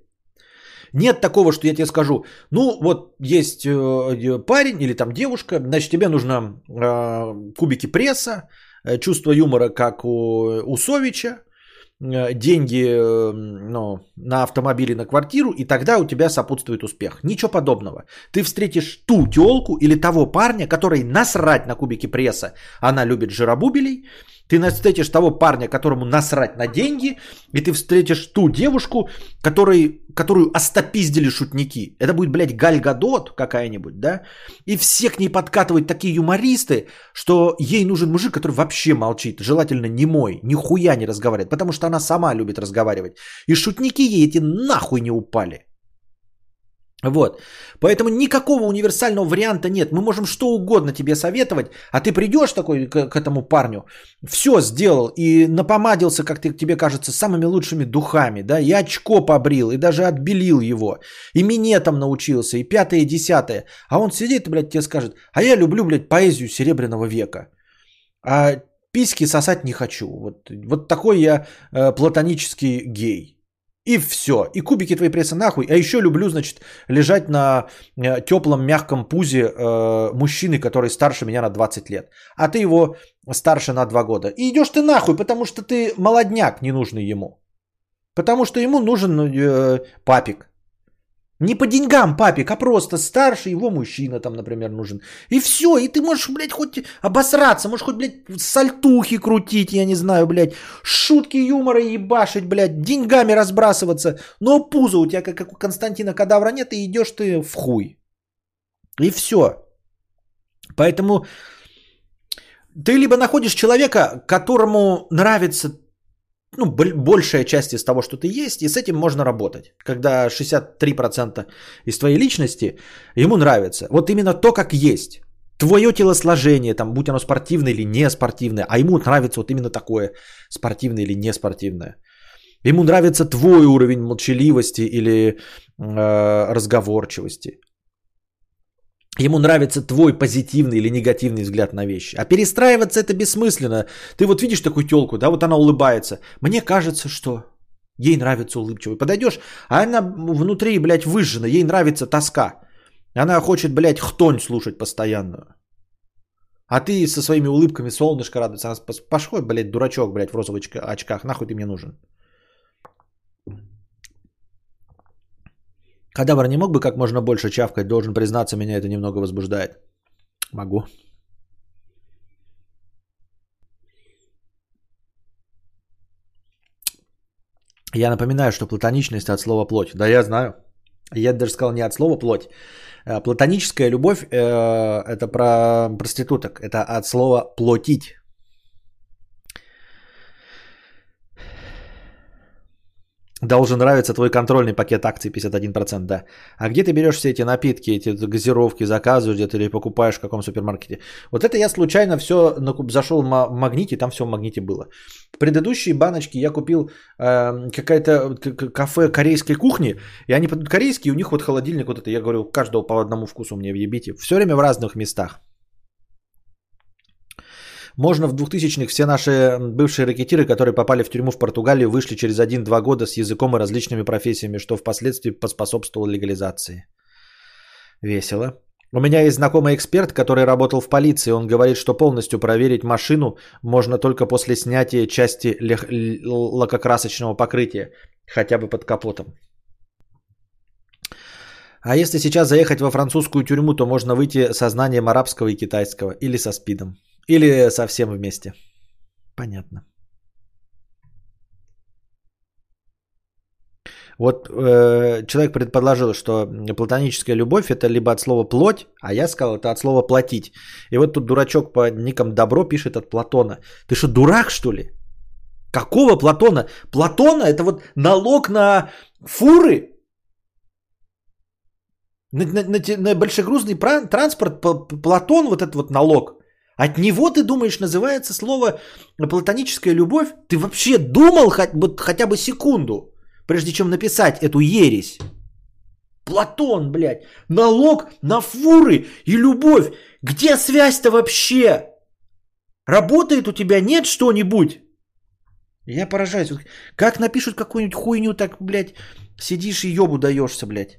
Нет такого, что я тебе скажу, ну вот есть э, парень или там девушка, значит тебе нужно э, кубики пресса, чувство юмора, как у Усовича, э, деньги э, ну, на автомобиле, на квартиру, и тогда у тебя сопутствует успех. Ничего подобного. Ты встретишь ту телку или того парня, который насрать на кубики пресса, она любит жиробубелей, ты встретишь того парня, которому насрать на деньги, и ты встретишь ту девушку, который, которую остопиздили шутники. Это будет, блядь, Галь Гадот какая-нибудь, да? И все к ней подкатывают такие юмористы, что ей нужен мужик, который вообще молчит, желательно не мой, нихуя не разговаривает, потому что она сама любит разговаривать. И шутники ей эти нахуй не упали. Вот. Поэтому никакого универсального варианта нет. Мы можем что угодно тебе советовать, а ты придешь такой к, к этому парню, все сделал и напомадился, как ты, тебе кажется, самыми лучшими духами, да, и очко побрил, и даже отбелил его, и минетом научился, и пятое, и десятое. А он сидит, блядь, тебе скажет, а я люблю, блядь, поэзию Серебряного века. А письки сосать не хочу. Вот, вот такой я э, платонический гей. И все. И кубики твои пресса нахуй. А еще люблю, значит, лежать на э, теплом мягком пузе э, мужчины, который старше меня на 20 лет. А ты его старше на 2 года. И идешь ты нахуй, потому что ты молодняк, не нужный ему. Потому что ему нужен э, папик. Не по деньгам папик, а просто старший его мужчина там, например, нужен. И все, и ты можешь, блядь, хоть обосраться, можешь хоть, блядь, сальтухи крутить, я не знаю, блядь, шутки юмора ебашить, блядь, деньгами разбрасываться, но пузо у тебя, как у Константина Кадавра нет, и идешь ты в хуй. И все. Поэтому ты либо находишь человека, которому нравится ну, большая часть из того, что ты есть, и с этим можно работать. Когда 63% из твоей личности ему нравится. Вот именно то, как есть. Твое телосложение, там, будь оно спортивное или не спортивное, а ему нравится вот именно такое, спортивное или не спортивное. Ему нравится твой уровень молчаливости или э, разговорчивости. Ему нравится твой позитивный или негативный взгляд на вещи. А перестраиваться это бессмысленно. Ты вот видишь такую телку, да, вот она улыбается. Мне кажется, что ей нравится улыбчивый. Подойдешь, а она внутри, блядь, выжжена, ей нравится тоска. Она хочет, блядь, хтонь слушать постоянно. А ты со своими улыбками солнышко радуется. Она пошел, блядь, дурачок, блядь, в розовых очках. Нахуй ты мне нужен? Кадавр не мог бы как можно больше чавкать, должен признаться, меня это немного возбуждает. Могу. Я напоминаю, что платоничность от слова плоть. Да, я знаю. Я даже сказал не от слова плоть. Э, платоническая любовь э, это про проституток. Это от слова плотить. Должен нравиться твой контрольный пакет акций 51%, да. А где ты берешь все эти напитки, эти газировки, заказываешь где-то или покупаешь в каком супермаркете? Вот это я случайно все зашел в магните, там все в магните было. Предыдущие баночки я купил э, какая-то кафе корейской кухни, и они корейские, у них вот холодильник вот это, я говорю, каждого по одному вкусу мне въебите. Все время в разных местах. Можно в 2000-х все наши бывшие ракетиры, которые попали в тюрьму в Португалию, вышли через 1-2 года с языком и различными профессиями, что впоследствии поспособствовало легализации. Весело. У меня есть знакомый эксперт, который работал в полиции. Он говорит, что полностью проверить машину можно только после снятия части лакокрасочного покрытия, хотя бы под капотом. А если сейчас заехать во французскую тюрьму, то можно выйти со знанием арабского и китайского или со спидом. Или совсем вместе. Понятно. Вот э, человек предположил, что платоническая любовь это либо от слова плоть, а я сказал, это от слова платить. И вот тут дурачок по никам Добро пишет от Платона. Ты что, дурак, что ли? Какого Платона? Платона это вот налог на фуры, на, на, на, на большегрузный транспорт, Платон вот этот вот налог. От него, ты думаешь, называется слово платоническая любовь? Ты вообще думал хоть, вот, хотя бы секунду, прежде чем написать эту ересь? Платон, блядь, налог на фуры и любовь. Где связь-то вообще? Работает у тебя нет что-нибудь? Я поражаюсь. Как напишут какую-нибудь хуйню, так, блядь, сидишь и ебу даешься, блядь.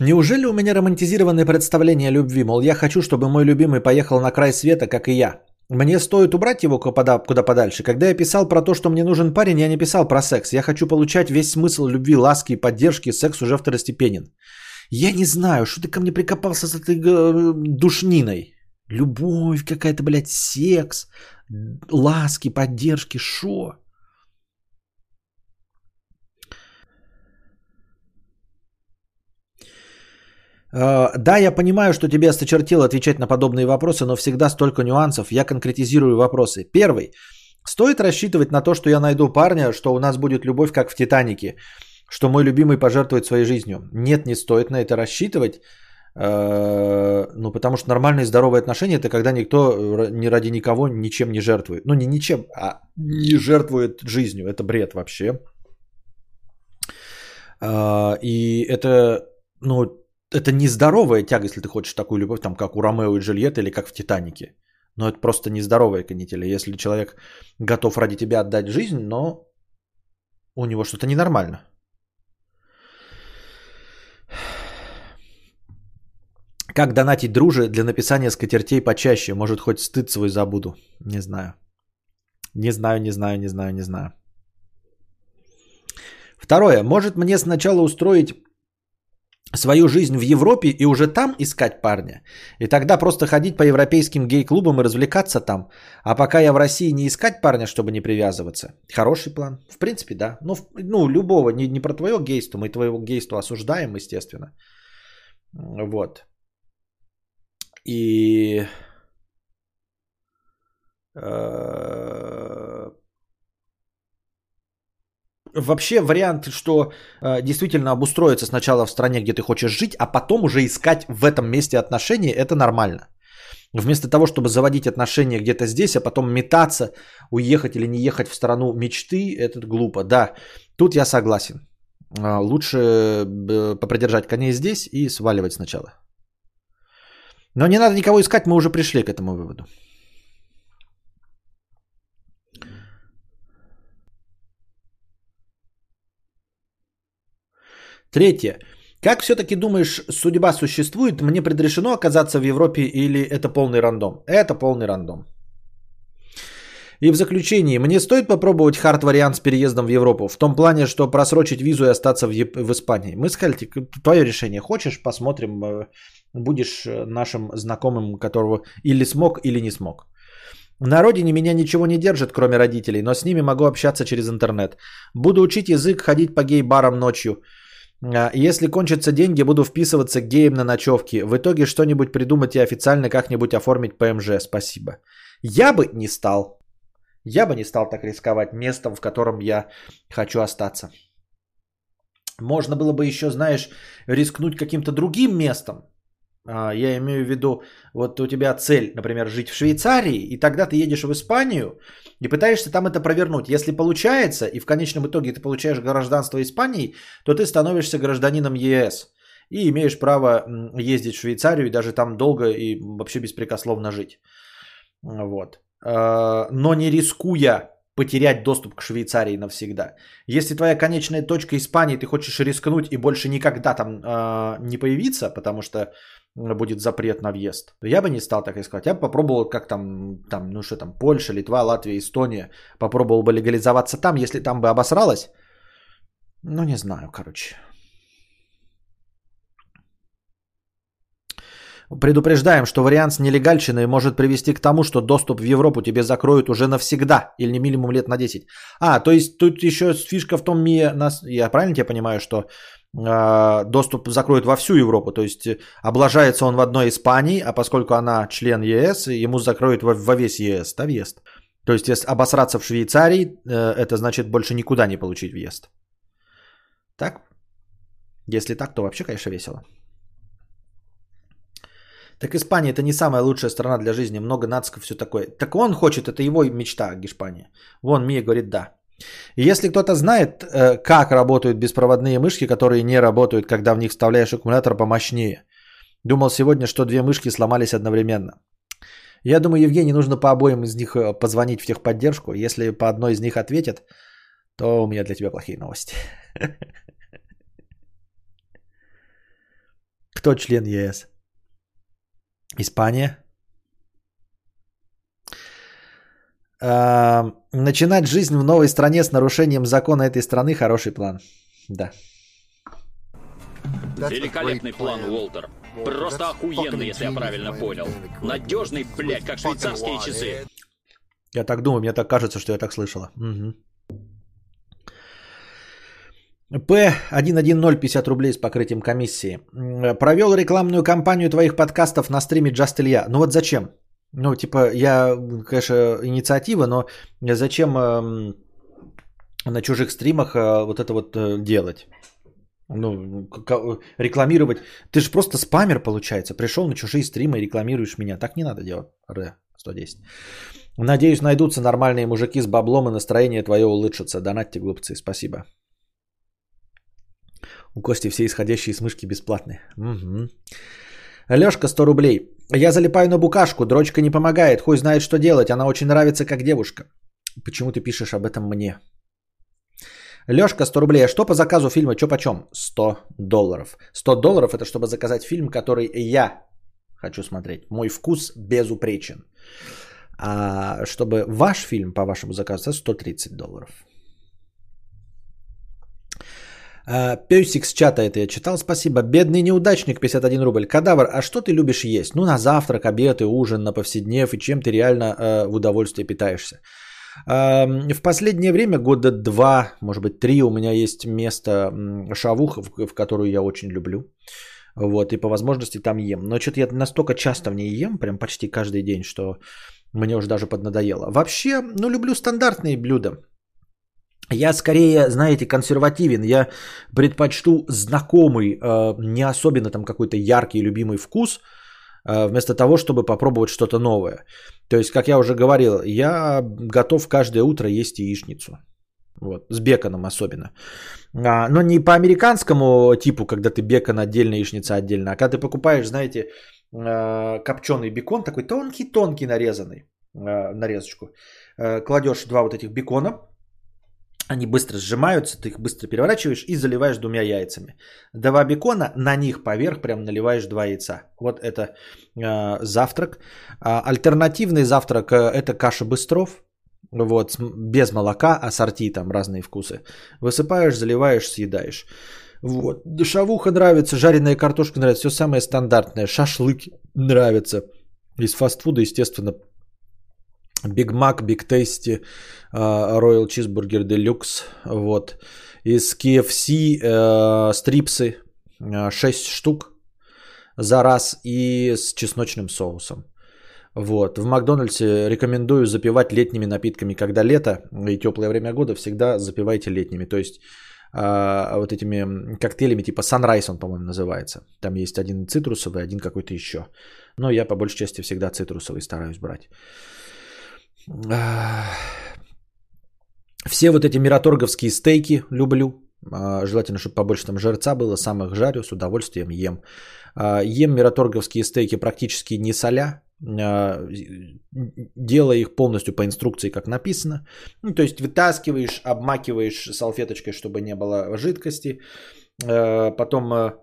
Неужели у меня романтизированное представление любви? Мол, я хочу, чтобы мой любимый поехал на край света, как и я. Мне стоит убрать его куда, куда подальше. Когда я писал про то, что мне нужен парень, я не писал про секс. Я хочу получать весь смысл любви, ласки и поддержки. Секс уже второстепенен. Я не знаю, что ты ко мне прикопался с этой э, душниной. Любовь какая-то, блядь, секс, ласки, поддержки, шо? Да, я понимаю, что тебе осточертело отвечать на подобные вопросы, но всегда столько нюансов. Я конкретизирую вопросы. Первый. Стоит рассчитывать на то, что я найду парня, что у нас будет любовь, как в «Титанике», что мой любимый пожертвует своей жизнью. Нет, не стоит на это рассчитывать. Э, ну, потому что нормальные здоровые отношения это когда никто ни ради никого ничем не жертвует. Ну, не ничем, а не жертвует жизнью. Это бред вообще. Э, и это, ну, это нездоровая тяга, если ты хочешь такую любовь, там, как у Ромео и Джульетты или как в «Титанике». Но это просто нездоровая канителя. Если человек готов ради тебя отдать жизнь, но у него что-то ненормально. Как донатить друже для написания скатертей почаще? Может, хоть стыд свой забуду? Не знаю. Не знаю, не знаю, не знаю, не знаю. Второе. Может мне сначала устроить свою жизнь в Европе и уже там искать парня. И тогда просто ходить по европейским гей-клубам и развлекаться там. А пока я в России не искать парня, чтобы не привязываться. Хороший план. В принципе, да. Ну, ну любого, не, не про твое гейство, мы твоего гейства осуждаем, естественно. Вот. И... Э, вообще вариант, что э, действительно обустроиться сначала в стране, где ты хочешь жить, а потом уже искать в этом месте отношения, это нормально. Вместо того, чтобы заводить отношения где-то здесь, а потом метаться, уехать или не ехать в страну мечты, это глупо. Да, тут я согласен. Э, лучше э, попридержать коней здесь и сваливать сначала. Но не надо никого искать, мы уже пришли к этому выводу. Третье. Как все-таки думаешь, судьба существует? Мне предрешено оказаться в Европе или это полный рандом? Это полный рандом. И в заключение, мне стоит попробовать хард-вариант с переездом в Европу, в том плане, что просрочить визу и остаться в, Еп- в Испании. Мы сказали, твое решение. Хочешь, посмотрим, э, будешь э, нашим знакомым, которого или смог, или не смог. На родине меня ничего не держит, кроме родителей, но с ними могу общаться через интернет. Буду учить язык, ходить по гей-барам ночью. А, Если кончатся деньги, буду вписываться к геям на ночевки. В итоге что-нибудь придумать и официально как-нибудь оформить ПМЖ. Спасибо. Я бы не стал. Я бы не стал так рисковать местом, в котором я хочу остаться. Можно было бы еще, знаешь, рискнуть каким-то другим местом. А, Я имею в виду, вот у тебя цель, например, жить в Швейцарии, и тогда ты едешь в Испанию и пытаешься там это провернуть. Если получается, и в конечном итоге ты получаешь гражданство Испании, то ты становишься гражданином ЕС и имеешь право ездить в Швейцарию и даже там долго и вообще беспрекословно жить. Вот. А, Но не рискуя потерять доступ к Швейцарии навсегда. Если твоя конечная точка Испании, ты хочешь рискнуть и больше никогда там а, не появиться, потому что будет запрет на въезд. Я бы не стал так искать. Я бы попробовал, как там, там, ну что там, Польша, Литва, Латвия, Эстония. Попробовал бы легализоваться там, если там бы обосралось. Ну, не знаю, короче. Предупреждаем, что вариант с нелегальщиной может привести к тому, что доступ в Европу тебе закроют уже навсегда или не минимум лет на 10. А, то есть тут еще фишка в том, я правильно тебя понимаю, что э, доступ закроют во всю Европу, то есть э, облажается он в одной Испании, а поскольку она член ЕС, ему закроют во, весь ЕС, да, въезд. То есть если обосраться в Швейцарии, э, это значит больше никуда не получить въезд. Так? Если так, то вообще, конечно, весело. Так Испания это не самая лучшая страна для жизни, много нациков, все такое. Так он хочет, это его мечта, Гешпания. Вон Мия говорит да. И если кто-то знает, э, как работают беспроводные мышки, которые не работают, когда в них вставляешь аккумулятор помощнее. Думал сегодня, что две мышки сломались одновременно. Я думаю, Евгений, нужно по обоим из них э, позвонить в техподдержку. Если по одной из них ответят, то у меня для тебя плохие новости. Кто член ЕС? Испания. Начинать жизнь в новой стране с нарушением закона этой страны хороший план. Да. Великолепный план, Уолтер. Просто охуенный, если я правильно понял. Надежный, блядь, как швейцарские часы. Я так думаю, мне так кажется, что я так слышала. Угу. П110 50 рублей с покрытием комиссии. Провел рекламную кампанию твоих подкастов на стриме Just Илья. Ну вот зачем? Ну, типа, я, конечно, инициатива, но зачем эм, на чужих стримах э, вот это вот э, делать? Ну, рекламировать. Ты же просто спамер, получается. Пришел на чужие стримы и рекламируешь меня. Так не надо делать. Р 110. Надеюсь, найдутся нормальные мужики с баблом и настроение твое улучшится. Донатьте, глупцы. Спасибо. У Кости все исходящие с мышки бесплатные. Угу. Лешка, 100 рублей. Я залипаю на букашку, дрочка не помогает, хуй знает, что делать, она очень нравится как девушка. Почему ты пишешь об этом мне? Лешка, 100 рублей. А что по заказу фильма, что почем? 100 долларов. 100 долларов это чтобы заказать фильм, который я хочу смотреть. Мой вкус безупречен. А чтобы ваш фильм по вашему заказу, 130 долларов. А, Песик с чата это я читал, спасибо. Бедный неудачник, 51 рубль. Кадавр, а что ты любишь есть? Ну, на завтрак, обед и ужин, на повседнев, и чем ты реально э, в удовольствие питаешься? Э, в последнее время, года два, может быть, три, у меня есть место шавуха, в, в которую я очень люблю. Вот, и по возможности там ем. Но что-то я настолько часто в ней ем, прям почти каждый день, что мне уже даже поднадоело. Вообще, ну, люблю стандартные блюда. Я скорее, знаете, консервативен. Я предпочту знакомый, э, не особенно там какой-то яркий любимый вкус, э, вместо того, чтобы попробовать что-то новое. То есть, как я уже говорил, я готов каждое утро есть яичницу. Вот, с беконом особенно. А, но не по американскому типу, когда ты бекон отдельно, яичница отдельно, а когда ты покупаешь, знаете, э, копченый бекон, такой тонкий-тонкий нарезанный, нарезочку. Кладешь два вот этих бекона, они быстро сжимаются, ты их быстро переворачиваешь и заливаешь двумя яйцами. Два бекона, на них поверх прям наливаешь два яйца. Вот это э, завтрак. А, альтернативный завтрак э, это каша быстров. Вот, без молока, ассорти там разные вкусы. Высыпаешь, заливаешь, съедаешь. Вот. Шавуха нравится, жареная картошка нравится, все самое стандартное. Шашлык нравится. Из фастфуда, естественно, Big Mac, Big Tasty, а, Royal Cheeseburger Deluxe, вот. Из KFC э, стрипсы 6 штук за раз и с чесночным соусом. Вот. В Макдональдсе рекомендую запивать летними напитками, когда лето и теплое время года, всегда запивайте летними. То есть э, вот этими коктейлями типа Sunrise он, по-моему, называется. Там есть один цитрусовый, один какой-то еще. Но я по большей части всегда цитрусовый стараюсь брать. Все вот эти мираторговские стейки люблю. А, желательно, чтобы побольше там жирца было. Сам их жарю, с удовольствием ем. А, ем мираторговские стейки практически не соля. А, делая их полностью по инструкции, как написано. Ну, то есть вытаскиваешь, обмакиваешь салфеточкой, чтобы не было жидкости. Потом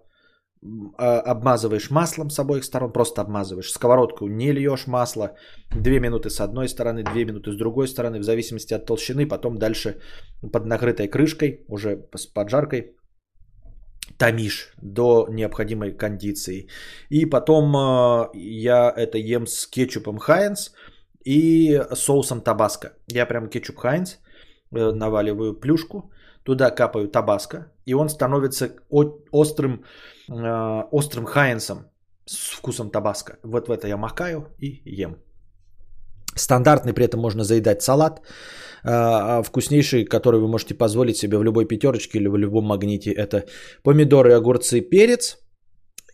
обмазываешь маслом с обоих сторон, просто обмазываешь. Сковородку не льешь масло. Две минуты с одной стороны, две минуты с другой стороны, в зависимости от толщины. Потом дальше под накрытой крышкой, уже с поджаркой, томишь до необходимой кондиции. И потом э, я это ем с кетчупом Хайнс и соусом табаско. Я прям кетчуп Хайнс э, наваливаю плюшку, туда капаю табаско, и он становится острым э, острым хайенсом с вкусом табаско. Вот в это я макаю и ем. Стандартный при этом можно заедать салат, э, вкуснейший, который вы можете позволить себе в любой пятерочке или в любом магните. Это помидоры, огурцы, перец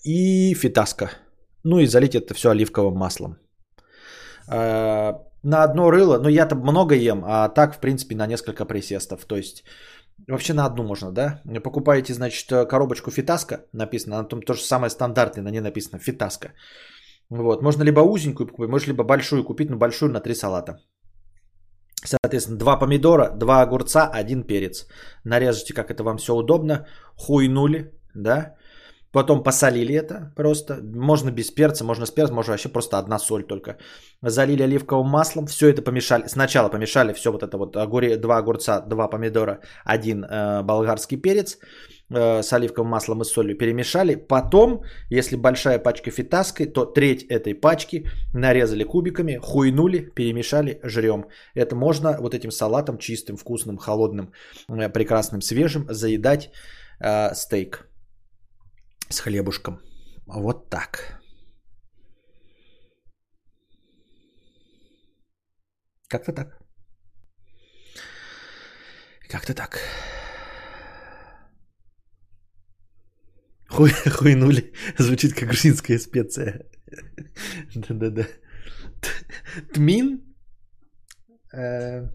и фитаска. Ну и залить это все оливковым маслом. Э, на одно рыло, ну я-то много ем, а так в принципе на несколько присестов. То есть Вообще на одну можно, да? Покупаете, значит, э, коробочку фитаска, написано, на том то самое стандартное, на ней написано фитаска. Вот, можно либо узенькую купить, можно либо большую купить, но большую на три салата. Соответственно, два помидора, два огурца, один перец. Нарежете, как это вам все удобно. Хуйнули, да? Потом посолили это просто. Можно без перца, можно с перцем, можно вообще просто одна соль только. Залили оливковым маслом, все это помешали. Сначала помешали все вот это вот огуре, два огурца, два помидора, один э, болгарский перец э, с оливковым маслом и солью перемешали. Потом, если большая пачка фитаской, то треть этой пачки нарезали кубиками, хуйнули, перемешали, жрем. Это можно вот этим салатом чистым, вкусным, холодным, э, прекрасным, свежим заедать э, стейк с хлебушком. Вот так. Как-то так. Как-то так. Хуй, хуйнули. Звучит как грузинская специя. Да-да-да. Тмин. Э,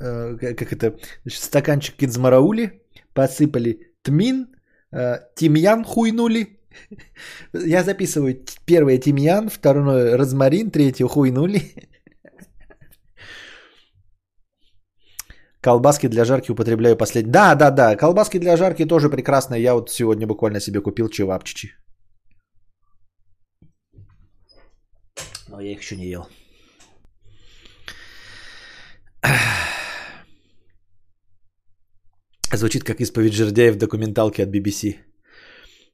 э, как это? Стаканчик кидзмараули. Посыпали тмин, тимьян хуйнули. Я записываю первое тимьян, второе розмарин, третье хуйнули. Колбаски для жарки употребляю последний. Да, да, да. Колбаски для жарки тоже прекрасные. Я вот сегодня буквально себе купил чевапчичи. Но я их еще не ел. Звучит как исповедь жердяев в документалке от BBC.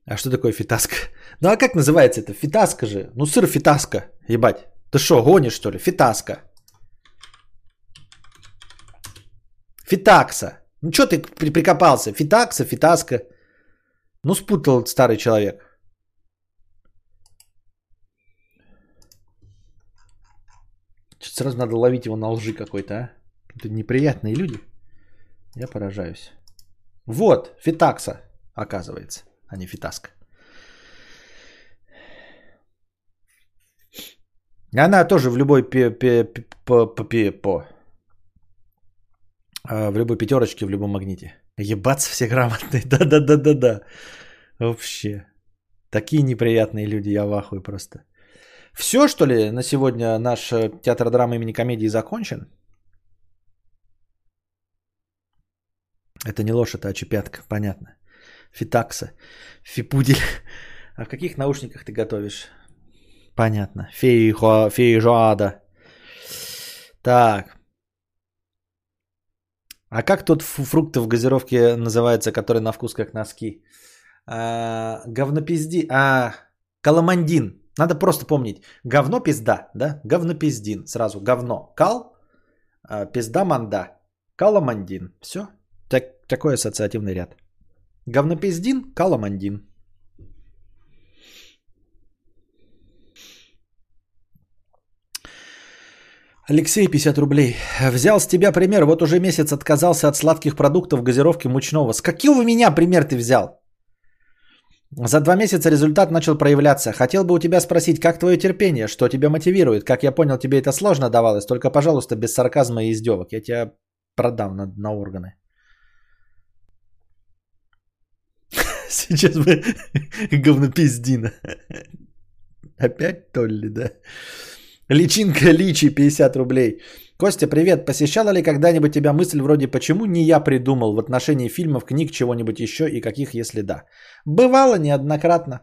А что такое фитаска? Ну а как называется это? Фитаска же. Ну сыр фитаска. Ебать. Ты что, гонишь что ли? Фитаска. Фитакса. Ну что ты прикопался? Фитакса, фитаска. Ну спутал старый человек. Что-то сразу надо ловить его на лжи какой-то, а? Это неприятные люди. Я поражаюсь. Вот, фитакса, оказывается, а не фитаска. Она тоже в любой пи пи по пи по а, в любой пятерочке, в любом магните. Ебаться все грамотные. Да-да-да-да-да. Вообще. Такие неприятные люди, я в просто. Все, что ли, на сегодня наш э, театр драмы имени комедии закончен? Это не лошадь, а чепятка, понятно. Фитакса, фипудель. А в каких наушниках ты готовишь? Понятно. Фейхо, фейжоада. Так. А как тот фрукт в газировке называется, который на вкус как носки? А, говнопизди. А, каламандин. Надо просто помнить. Говно пизда, да? Говнопиздин. Сразу говно. Кал, а, пизда манда, каламандин. Все. Так, такой ассоциативный ряд. Говнопиздин, каламандин. Алексей, 50 рублей. Взял с тебя пример. Вот уже месяц отказался от сладких продуктов, газировки, мучного. С какого меня пример ты взял? За два месяца результат начал проявляться. Хотел бы у тебя спросить, как твое терпение, что тебя мотивирует? Как я понял, тебе это сложно давалось, только, пожалуйста, без сарказма и издевок. Я тебя продам на, на органы. Сейчас бы говнопиздина. Опять то ли, да? Личинка Личи, 50 рублей. Костя, привет. Посещала ли когда-нибудь тебя мысль вроде «почему не я придумал» в отношении фильмов, книг, чего-нибудь еще и каких, если да? Бывало неоднократно.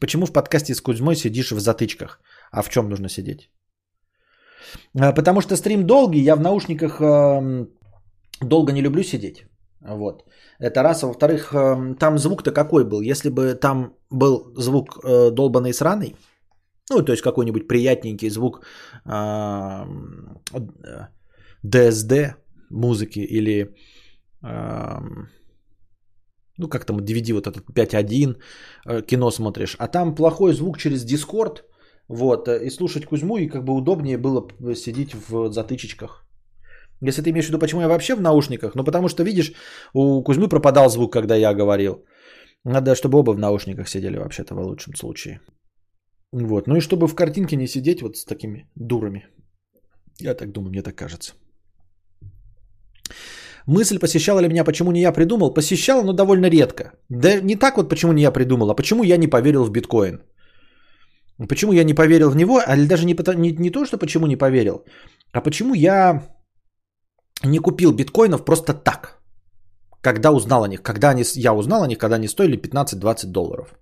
Почему в подкасте с Кузьмой сидишь в затычках? А в чем нужно сидеть? А, потому что стрим долгий, я в наушниках э, долго не люблю сидеть. Вот. Это раз. А во-вторых, э, там звук-то какой был? Если бы там был звук э, долбанный сраный, ну, то есть какой-нибудь приятненький звук DSD музыки или ну как там DVD вот этот 5.1 э, кино смотришь, а там плохой звук через Discord, вот, э, и слушать Кузьму, и как бы удобнее было сидеть в затычечках. Если ты имеешь в виду, почему я вообще в наушниках, ну потому что, видишь, у Кузьмы пропадал звук, когда я говорил. Надо, чтобы оба в наушниках сидели вообще-то в лучшем случае. Вот. Ну и чтобы в картинке не сидеть вот с такими дурами. Я так думаю, мне так кажется. Мысль посещала ли меня, почему не я придумал? Посещала, но довольно редко. Да не так вот, почему не я придумал, а почему я не поверил в биткоин. Почему я не поверил в него, а даже не, не, не то, что почему не поверил, а почему я не купил биткоинов просто так, когда узнал о них, когда они, я узнал о них, когда они стоили 15-20 долларов.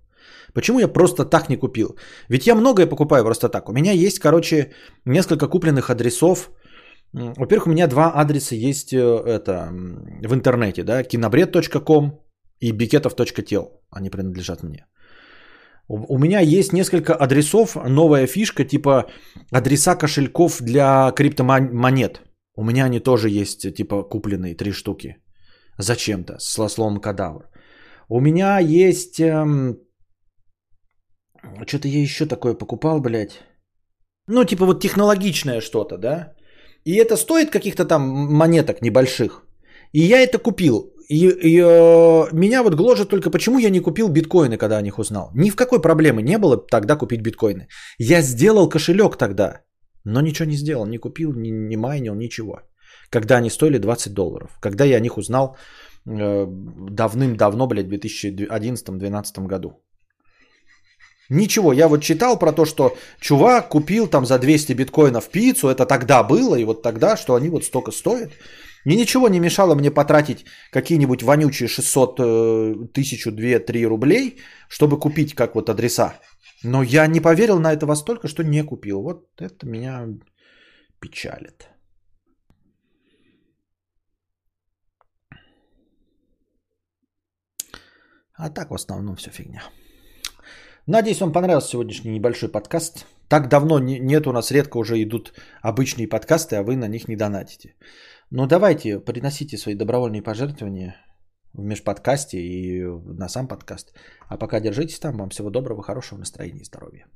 Почему я просто так не купил? Ведь я многое покупаю просто так. У меня есть, короче, несколько купленных адресов. Во-первых, у меня два адреса есть э, это, в интернете, да, кинобред.ком и бикетов.тел. Они принадлежат мне. У меня есть несколько адресов, новая фишка, типа адреса кошельков для криптомонет. У меня они тоже есть, типа купленные, три штуки. Зачем-то, с словом кадавр. У меня есть эм, что-то я еще такое покупал, блядь. Ну, типа вот технологичное что-то, да? И это стоит каких-то там монеток небольших. И я это купил. И, и э, меня вот гложет только, почему я не купил биткоины, когда о них узнал. Ни в какой проблемы не было тогда купить биткоины. Я сделал кошелек тогда, но ничего не сделал, не купил, не, не майнил, ничего. Когда они стоили 20 долларов. Когда я о них узнал э, давным-давно, блядь, в 2011-2012 году. Ничего, я вот читал про то, что чувак купил там за 200 биткоинов пиццу, это тогда было, и вот тогда, что они вот столько стоят. И ничего не мешало мне потратить какие-нибудь вонючие 600, э, тысячу, 2, 3 рублей, чтобы купить как вот адреса. Но я не поверил на это во столько, что не купил. Вот это меня печалит. А так в основном все фигня. Надеюсь, вам понравился сегодняшний небольшой подкаст. Так давно нет у нас, редко уже идут обычные подкасты, а вы на них не донатите. Но давайте, приносите свои добровольные пожертвования в межподкасте и на сам подкаст. А пока держитесь там. Вам всего доброго, хорошего настроения и здоровья.